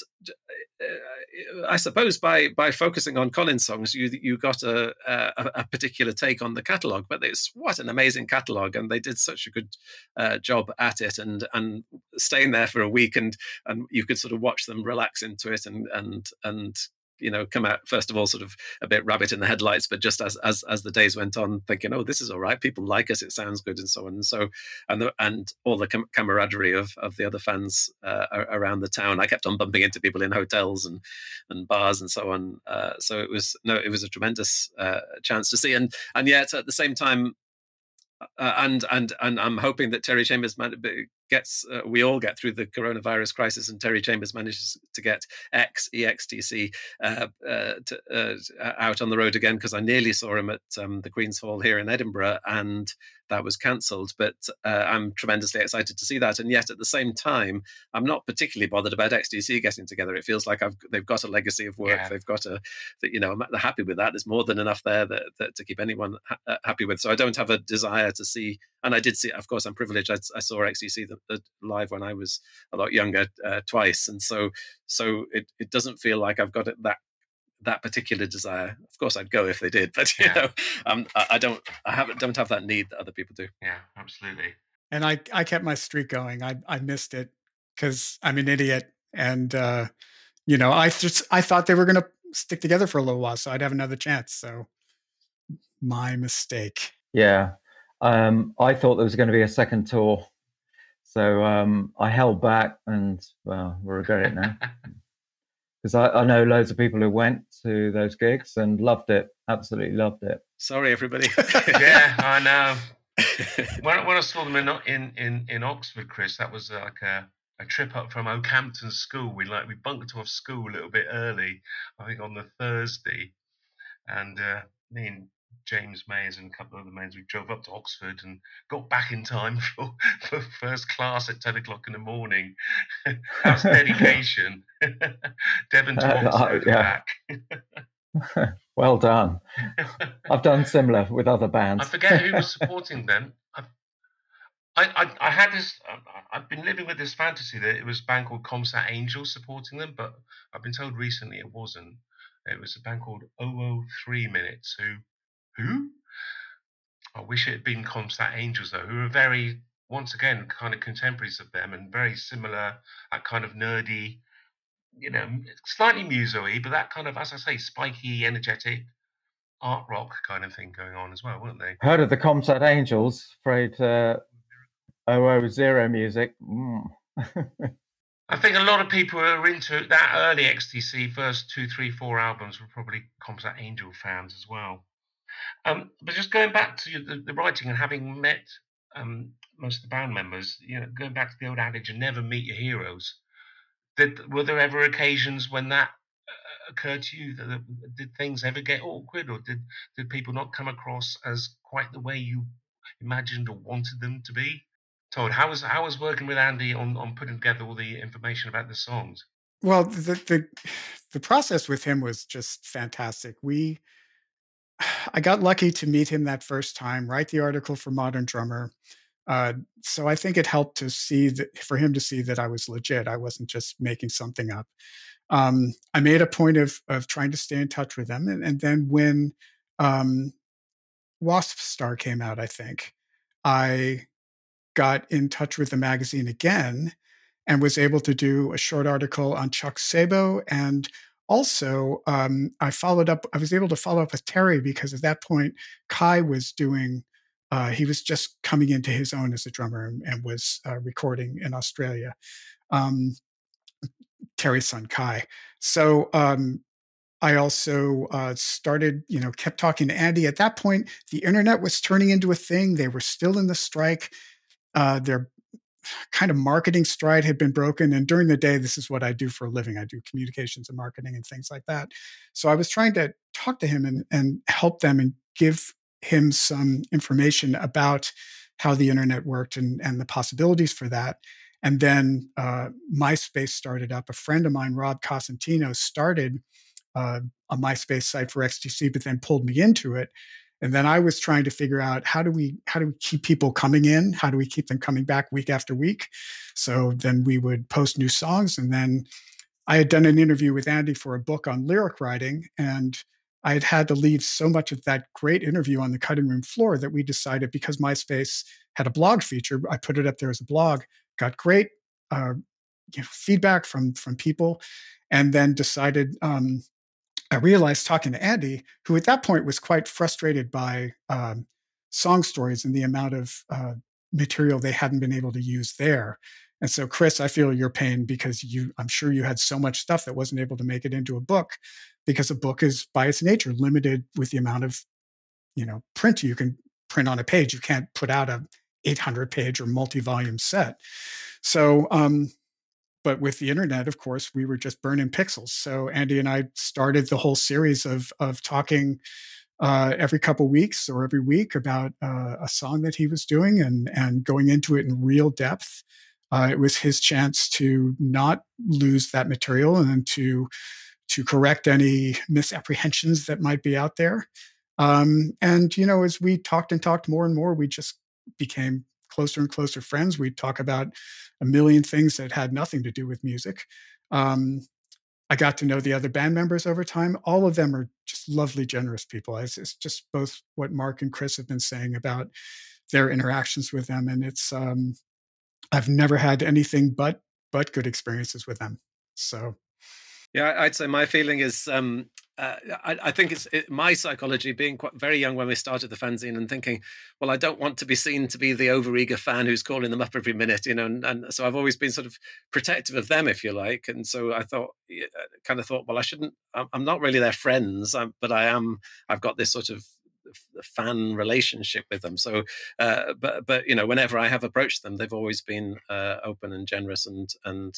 uh, I suppose by by focusing on Colin's songs, you you got a, a a particular take on the catalog. But it's what an amazing catalog, and they did such a good uh, job at it. And and staying there for a week, and and you could sort of watch them relax into it, and and and you know come out first of all sort of a bit rabbit in the headlights but just as as as the days went on thinking oh this is all right. People like us. It sounds good and so on. And so and the, and all the cam- camaraderie of of the other fans uh, around the town. I kept on bumping into people in hotels and and bars and so on. Uh, so it was no it was a tremendous uh, chance to see. And and yet at the same time uh, and and and I'm hoping that Terry Chambers man- b- gets uh, we all get through the coronavirus crisis, and Terry Chambers manages to get X EXTC uh, uh, to, uh, out on the road again because I nearly saw him at um, the Queen's Hall here in Edinburgh, and that was cancelled. But uh, I'm tremendously excited to see that, and yet at the same time, I'm not particularly bothered about XTC getting together. It feels like I've they've got a legacy of work. Yeah. They've got a that you know I'm happy with that. There's more than enough there that, that to keep anyone ha- uh, happy with. So I don't have a desire to see. And I did see, of course, I'm privileged. I, I saw XTC the, the live when I was a lot younger uh, twice, and so so it, it doesn't feel like I've got it that that particular desire. Of course, I'd go if they did, but you Yeah. know, um, I, I don't I haven't don't have that need that other people do. Yeah, absolutely. and I I kept my streak going. I I missed it because I'm an idiot, and uh, you know I just I thought they were gonna stick together for a little while, so I'd have another chance. So my mistake. Yeah. Um, I thought there was going to be a second tour. So um, I held back and, well, we regret it now. Because I, I know loads of people who went to those gigs and loved it, absolutely loved it. Sorry, everybody. yeah, I know. when, when I saw them in in in, in Oxford, Chris, that was uh, like a a trip up from Okehampton School. We like we bunked off school a little bit early, I think on the Thursday, and uh, me and James Mayers and a couple of other men, we drove up to Oxford and got back in time for, for first class at 10 o'clock in the morning. That's dedication. Devon to Uh, Oxford yeah. back. well done. I've done similar with other bands. I forget who was supporting them. I, I, I, had this. I've been living with this fantasy that it was a band called Comsat Angels supporting them, but I've been told recently it wasn't. It was a band called 003 Minutes. Who, who? I wish it had been Comsat Angels though, who are very, once again, kind of contemporaries of them and very similar, that kind of nerdy, you know, slightly muso-y, but that kind of, as I say, spiky, energetic art rock kind of thing going on as well, weren't they? Heard of the Comsat Angels? Afraid uh, 000 music. Mm. I think a lot of people who are into that early XTC first two, three, four albums were probably Comsat Angel fans as well. Um, but just going back to the, the writing and having met um, most of the band members, you know, going back to the old adage, "You never meet your heroes." Did were there ever occasions when that uh, occurred to you? That, that- did things ever get awkward, or did did people not come across as quite the way you imagined or wanted them to be? Todd, how was how was working with Andy on on putting together all the information about the songs? Well, the the the process with him was just fantastic. We I got lucky to meet him that first time, write the article for Modern Drummer. Uh, so I think it helped to see that for him to see that I was legit. I wasn't just making something up. Um, I made a point of of trying to stay in touch with them, and, and then when um, Wasp Star came out, I think I got in touch with the magazine again and was able to do a short article on Chuck Sabo. And also, um, I followed up, I was able to follow up with Terry because at that point, Kai was doing, uh, he was just coming into his own as a drummer and, and was uh, recording in Australia. Um, Terry's son, Kai. So, um, I also uh, started, you know, kept talking to Andy. At that point, the internet was turning into a thing. They were still in the strike. Uh, their kind of marketing stride had been broken. And during the day, this is what I do for a living. I do communications and marketing and things like that. So I was trying to talk to him and, and help them and give him some information about how the internet worked and, and the possibilities for that. And then uh, MySpace started up. A friend of mine, Rob Cosentino, started uh, a MySpace site for XTC, but then pulled me into it. And then I was trying to figure out how do we how do we keep people coming in? How do we keep them coming back week after week? So then we would post new songs, and then I had done an interview with Andy for a book on lyric writing, and I had had to leave so much of that great interview on the cutting room floor that we decided because MySpace had a blog feature, I put it up there as a blog, got great uh, you know, feedback from from people, and then decided um, I realized talking to Andy, who at that point was quite frustrated by um, song stories and the amount of uh, material they hadn't been able to use there. And so, Chris, I feel your pain because you, I'm sure you had so much stuff that wasn't able to make it into a book because a book is by its nature limited with the amount of, you know, print you can print on a page. You can't put out a 800 page or multi-volume set. So, um, but with the internet, of course, we were just burning pixels. So Andy and I started the whole series of of talking uh, every couple weeks or every week about uh, a song that he was doing and and going into it in real depth. Uh, it was his chance to not lose that material and to to correct any misapprehensions that might be out there. Um, and you know, as we talked and talked more and more, we just became closer and closer friends. We'd talk about a million things that had nothing to do with music. Um, I got to know the other band members over time. All of them are just lovely, generous people. It's, it's just both what Mark and Chris have been saying about their interactions with them, and it's um, I've never had anything but but good experiences with them. So Yeah, I'd say my feeling is um, uh, I, I think it's it, my psychology being quite very young when we started the fanzine and thinking, well, I don't want to be seen to be the overeager fan who's calling them up every minute, you know, and, and so I've always been sort of protective of them, if you like, and so I thought, kind of thought, well, I shouldn't, I'm, I'm not really their friends, but I am, I've got this sort of fan relationship with them. So, uh, but but you know, whenever I have approached them, they've always been uh, open and generous and and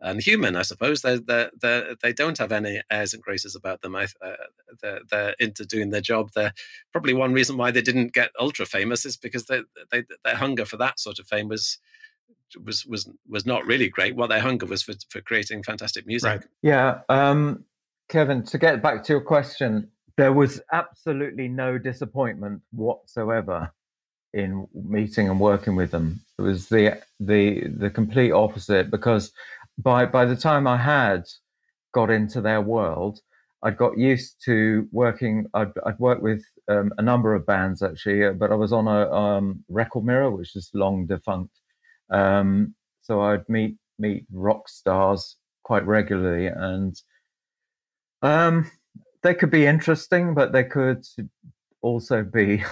and human, I suppose. They they they don't have any airs and graces about them. I, uh, they're, they're into doing their job. They're probably one reason why they didn't get ultra famous is because they, they their hunger for that sort of fame was was was was not really great. What their hunger was for for creating fantastic music. Right. Yeah, um, Kevin. To get back to your question, there was absolutely no disappointment whatsoever in meeting and working with them. It was the the the complete opposite because by by the time I had got into their world, I'd got used to working. I'd, I'd worked with um, a number of bands actually, uh, but I was on a um, Record Mirror, which is long defunct. Um, so I'd meet meet rock stars quite regularly, and um, they could be interesting, but they could also be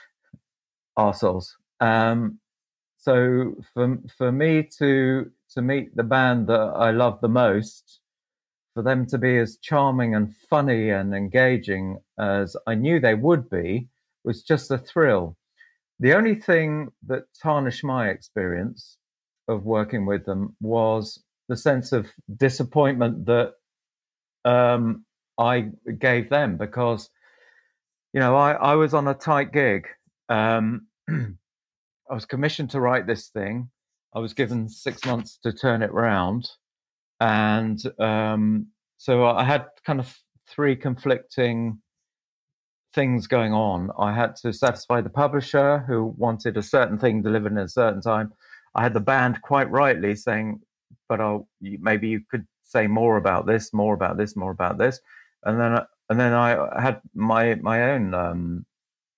arseholes. Um, so for for me to to meet the band that I love the most, for them to be as charming and funny and engaging as I knew they would be, was just a thrill. The only thing that tarnished my experience of working with them was the sense of disappointment that um, I gave them because, you know, I, I was on a tight gig. Um, I was commissioned to write this thing. I was given six months to turn it round. And um, so I had kind of three conflicting things going on. I had to satisfy the publisher who wanted a certain thing delivered in a certain time. I had the band quite rightly saying, but I'll, maybe you could say more about this, more about this, more about this. And then, and then I had my, my own, um,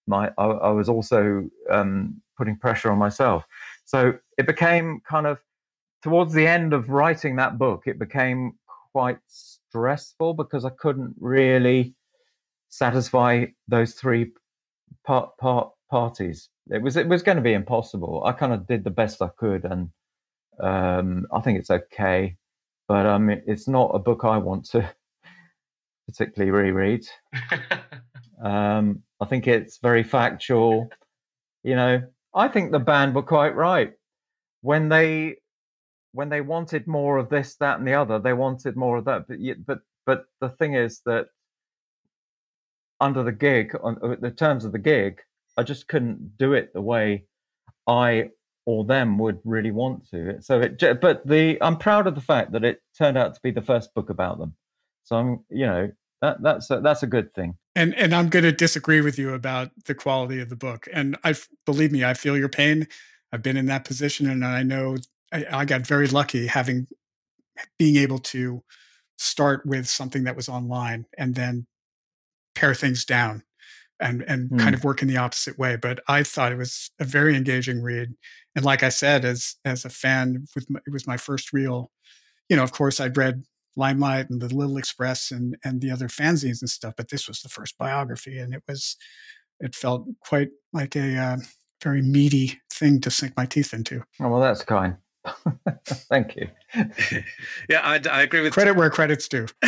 my, I, I was also um, putting pressure on myself. So it became kind of towards the end of writing that book, it became quite stressful because I couldn't really satisfy those three part, part parties. It was it was going to be impossible. I kind of did the best I could, and um, I think it's okay. But um, it's not a book I want to particularly reread. um, I think it's very factual. You know, I think the band were quite right when they when they wanted more of this, that, and the other. They wanted more of that. But but but the thing is that under the gig, on uh, the terms of the gig, I just couldn't do it the way I or them would really want to. So it, but the I'm proud of the fact that it turned out to be the first book about them. So I'm, you know, that that's a, that's a good thing. And and I'm going to disagree with you about the quality of the book. And I believe me, I feel your pain. I've been in that position, and I know I, I got very lucky having being able to start with something that was online and then pare things down and and mm. kind of work in the opposite way. But I thought it was a very engaging read, and like I said, as as a fan, with my, it was my first real, you know. Of course, I'd read Limelight and the Little Express and and the other fanzines and stuff, but this was the first biography, and it was it felt quite like a uh, very meaty thing to sink my teeth into. Oh well, that's kind. Thank you. yeah, I, I, agree with credit where credit's due.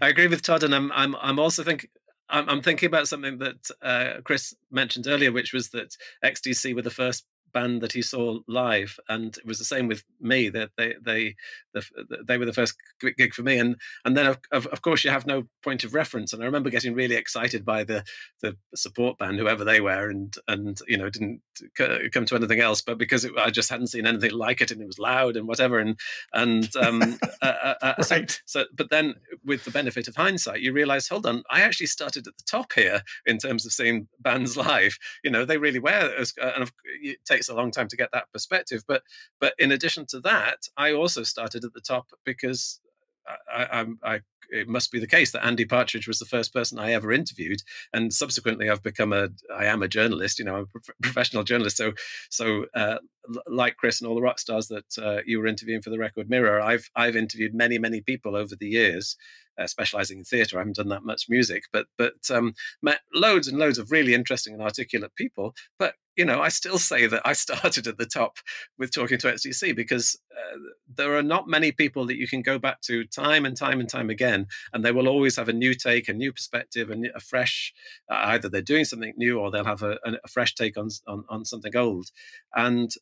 I agree with Todd, and I'm I'm I'm also think I'm, I'm thinking about something that uh, Chris mentioned earlier, which was that XTC were the first band that he saw live, and it was the same with me. That they they they, they were the first gig for me, and and then of, of, of course you have no point of reference. And I remember getting really excited by the the support band, whoever they were, and and you know didn't come to anything else, but because it, I just hadn't seen anything like it, and it was loud and whatever, and and um, uh, uh, uh right. so, so but then with the benefit of hindsight, you realize, hold on, I actually started at the top here in terms of seeing bands live. You know, they really were, uh, and it takes a long time to get that perspective. But but in addition to that, I also started at the top because I, I, I, it must be the case that Andy Partridge was the first person I ever interviewed, and subsequently I've become a I am a journalist. You know, I'm a professional journalist. So so uh, like Chris and all the rock stars that uh, you were interviewing for the Record Mirror, I've I've interviewed many many people over the years uh, specializing in theatre. I haven't done that much music, but but um, met loads and loads of really interesting and articulate people. But you know, I still say that I started at the top with talking to XTC because uh, there are not many people that you can go back to time and time and time again, and they will always have a new take, a new perspective, and a fresh. Uh, either they're doing something new or they'll have a, a fresh take on, on on something old, and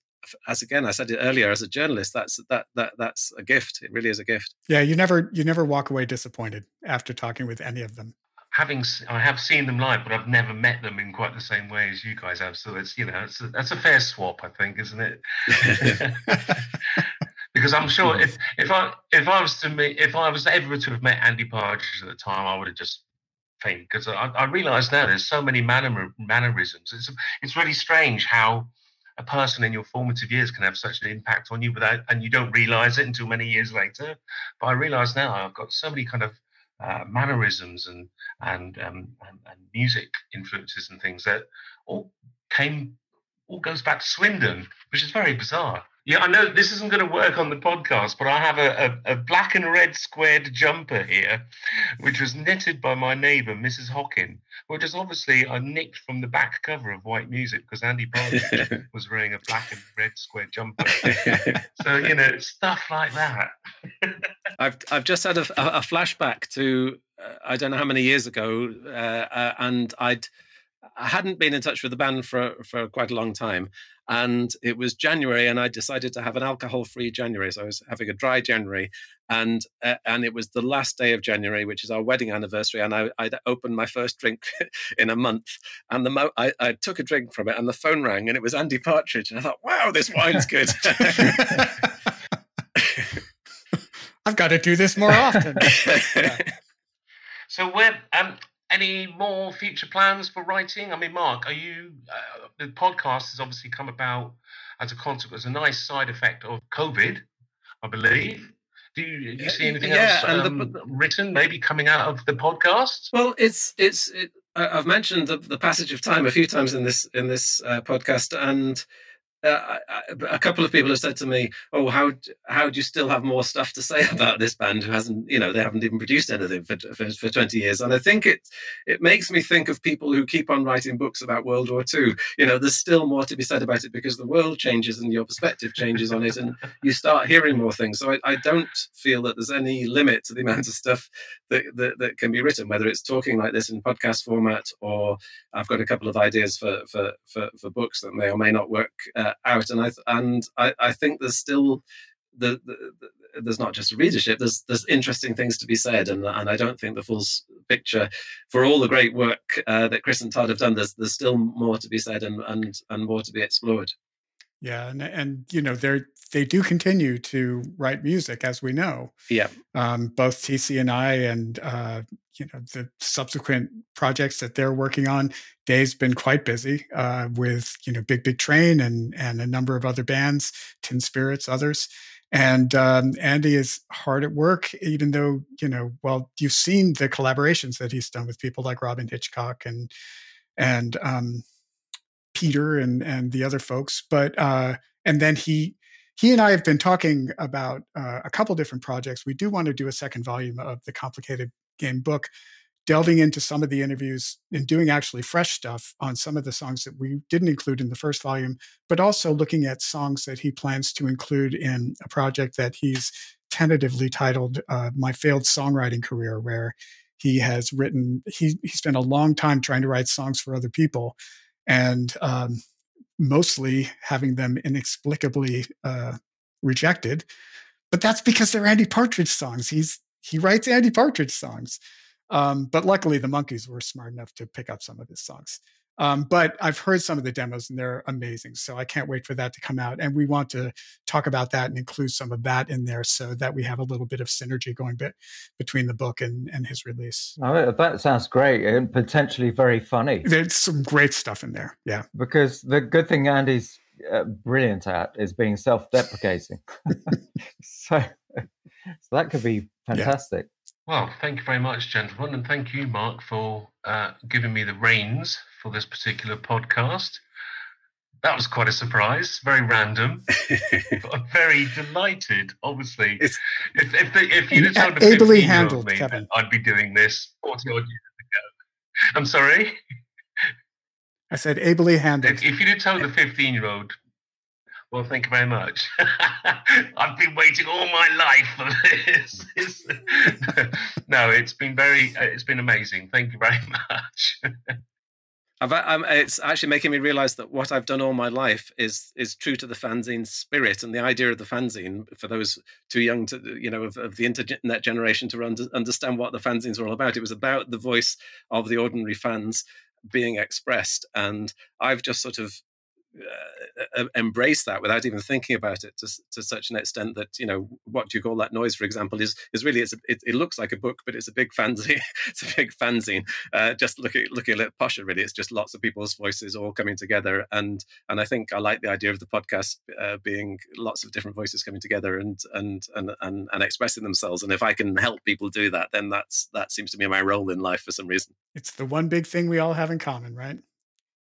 as again I said it earlier, as a journalist, that's that that that's a gift. It really is a gift. Yeah, you never you never walk away disappointed after talking with any of them having I have seen them live, but I've never met them in quite the same way as you guys have. So it's you know it's a, that's a fair swap, I think, isn't it? because I'm sure hmm. if if I if I was to meet if I was ever to have met Andy Partridge at the time, I would have just fainted because I, I realise now there's so many manner, mannerisms. It's it's really strange how a person in your formative years can have such an impact on you without and you don't realise it until many years later. But I realise now I've got so many kind of uh, mannerisms and and, um, and, and music influences and things that all came all goes back to Swindon, which is very bizarre. Yeah, I know this isn't going to work on the podcast, but I have a, a, a, black and red squared jumper here, which was knitted by my neighbour, Mrs. Hockin, which is obviously I nicked from the back cover of White Music because Andy Partridge was wearing a black and red squared jumper. so you know stuff like that. I've I've just had a, a flashback to uh, I don't know how many years ago, uh, uh, and I'd I hadn't been in touch with the band for for quite a long time, and it was January, and I decided to have an alcohol-free January. So I was having a dry January, and uh, and it was the last day of January, which is our wedding anniversary, and I I opened my first drink in a month, and the mo- I, I took a drink from it, and the phone rang, and it was Andy Partridge, and I thought, wow, this wine's good. I've got to do this more often. yeah. So where um any more future plans for writing? I mean, Mark, are you? Uh, the podcast has obviously come about as a consequence, a nice side effect of COVID, I believe. Do you, do you see anything yeah, else um, the, written, maybe coming out of the podcast? Well, it's it's. It, I've mentioned the, the, passage of time a few times in this in this uh, podcast, and uh, a couple of people have said to me, "Oh, how how do you still have more stuff to say about this band who hasn't, you know, they haven't even produced anything for, for, for twenty years?" And I think it it makes me think of people who keep on writing books about World War II. You know, there's still more to be said about it because the world changes and your perspective changes on it, and you start hearing more things. So I, I don't feel that there's any limit to the amount of stuff that, that that can be written, whether it's talking like this in podcast format or I've got a couple of ideas for for for, for books that may or may not work. Uh, out, and I and I, I think there's still the, the, the, there's not just readership. There's there's interesting things to be said, and and I don't think the full picture for all the great work uh, that Chris and Todd have done. There's there's still more to be said and and and more to be explored. Yeah, and and you know they they do continue to write music as we know. Yeah, um, both TC and I, and uh, you know the subsequent projects that they're working on. Dave's been quite busy uh, with you know Big Big Train and and a number of other bands, Tin Spirits, others. And um, Andy is hard at work, even though you know. Well, you've seen the collaborations that he's done with people like Robyn Hitchcock and and um, Peter and and the other folks. But uh, and then he he and I have been talking about uh, a couple different projects. We do want to do a second volume of the complicated game book, delving into some of the interviews and doing actually fresh stuff on some of the songs that we didn't include in the first volume, but also looking at songs that he plans to include in a project that he's tentatively titled uh, "My Failed Songwriting Career," where he has written he he spent a long time trying to write songs for other people and um, mostly having them inexplicably uh, rejected. But that's because they're Andy Partridge songs. He's he writes Andy Partridge songs. Um, but luckily, the Monkees were smart enough to pick up some of his songs. Um, but I've heard some of the demos and they're amazing. So I can't wait for that to come out. And we want to talk about that and include some of that in there so that we have a little bit of synergy going bit between the book and, and his release. Oh, that sounds great and potentially very funny. There's some great stuff in there. Yeah. Because the good thing Andy's uh, brilliant at is being self deprecating. so, so that could be fantastic. Yeah. Well, thank you very much, gentlemen, and thank you, Mark, for uh, giving me the reins for this particular podcast. that was quite a surprise. Very random. but I'm very delighted. Obviously, if if, the, if you'd told the Ably 15 handled, me Kevin. I'd be doing this 40 odd years ago. I'm sorry. I said ably handled. If, if you'd told the 15 year old, well, thank you very much. I've been waiting all my life for this. It's- no, it's been very, it's been amazing. Thank you very much. I've, I'm, it's actually making me realize that what I've done all my life is is true to the fanzine spirit and the idea of the fanzine for those too young to you know of, of the internet generation to under, understand what the fanzines were all about. It was about the voice of the ordinary fans being expressed, and I've just sort of uh, embrace that without even thinking about it to, to such an extent that you know what do you call that noise for example is is really it's a, it, it looks like a book but it's a big fanzine it's a big fanzine uh, just looking looking at posher really it's just lots of people's voices all coming together and and I think I like the idea of the podcast uh, being lots of different voices coming together and, and and and and expressing themselves and if I can help people do that then that's that seems to be my role in life for some reason It's the one big thing we all have in common, right?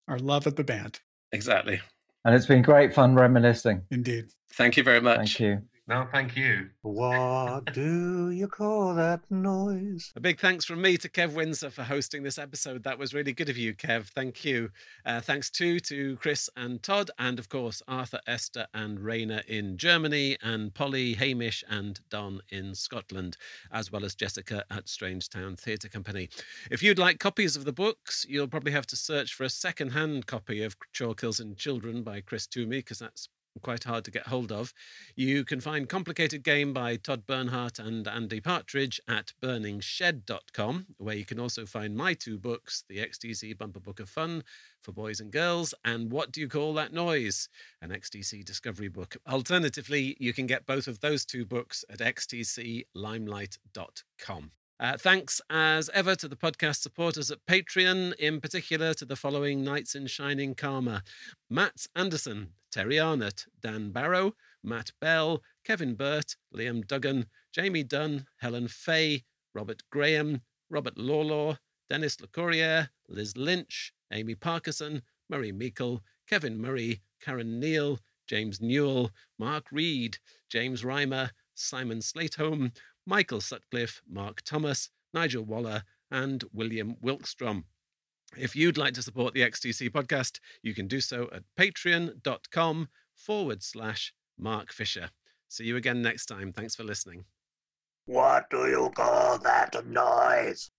Our love of the band. Exactly And it's been great fun reminiscing. Indeed. Thank you very much. Thank you. No, thank you. What do you call that noise? A big thanks from me to Kev Windsor for hosting this episode. That was really good of you, Kev. Thank you. Uh, thanks too to Chris and Todd, and of course Arthur, Esther, and Raina in Germany, and Polly, Hamish, and Don in Scotland, as well as Jessica at Strangetown Theatre Company. If you'd like copies of the books, you'll probably have to search for a second-hand copy of Chalkhills and Children by Chris Twomey, because that's quite hard to get hold of. You can find Complicated Game by Todd Bernhardt and Andy Partridge at burningshed.com, where you can also find my two books, The XTC Bumper Book of Fun for Boys and Girls, and What Do You Call That Noise, an XTC discovery book. Alternatively, you can get both of those two books at xtclimelight.com. Uh, thanks as ever to the podcast supporters at Patreon, in particular to the following Knights in Shining Karma. Matt Anderson, Terry Arnott, Dan Barrow, Matt Bell, Kevin Burt, Liam Duggan, Jamie Dunn, Helen Fay, Robert Graham, Robert Lawlaw, Dennis LeCourrier, Liz Lynch, Amy Parkinson, Murray Meikle, Kevin Murray, Karen Neal, James Newell, Mark Reed, James Reimer, Simon Slateholm, Michael Sutcliffe, Mark Thomas, Nigel Waller, and William Wilkstrom. If you'd like to support the XTC podcast, you can do so at patreon.com forward slash Mark Fisher. See you again next time. Thanks for listening. What do you call that noise?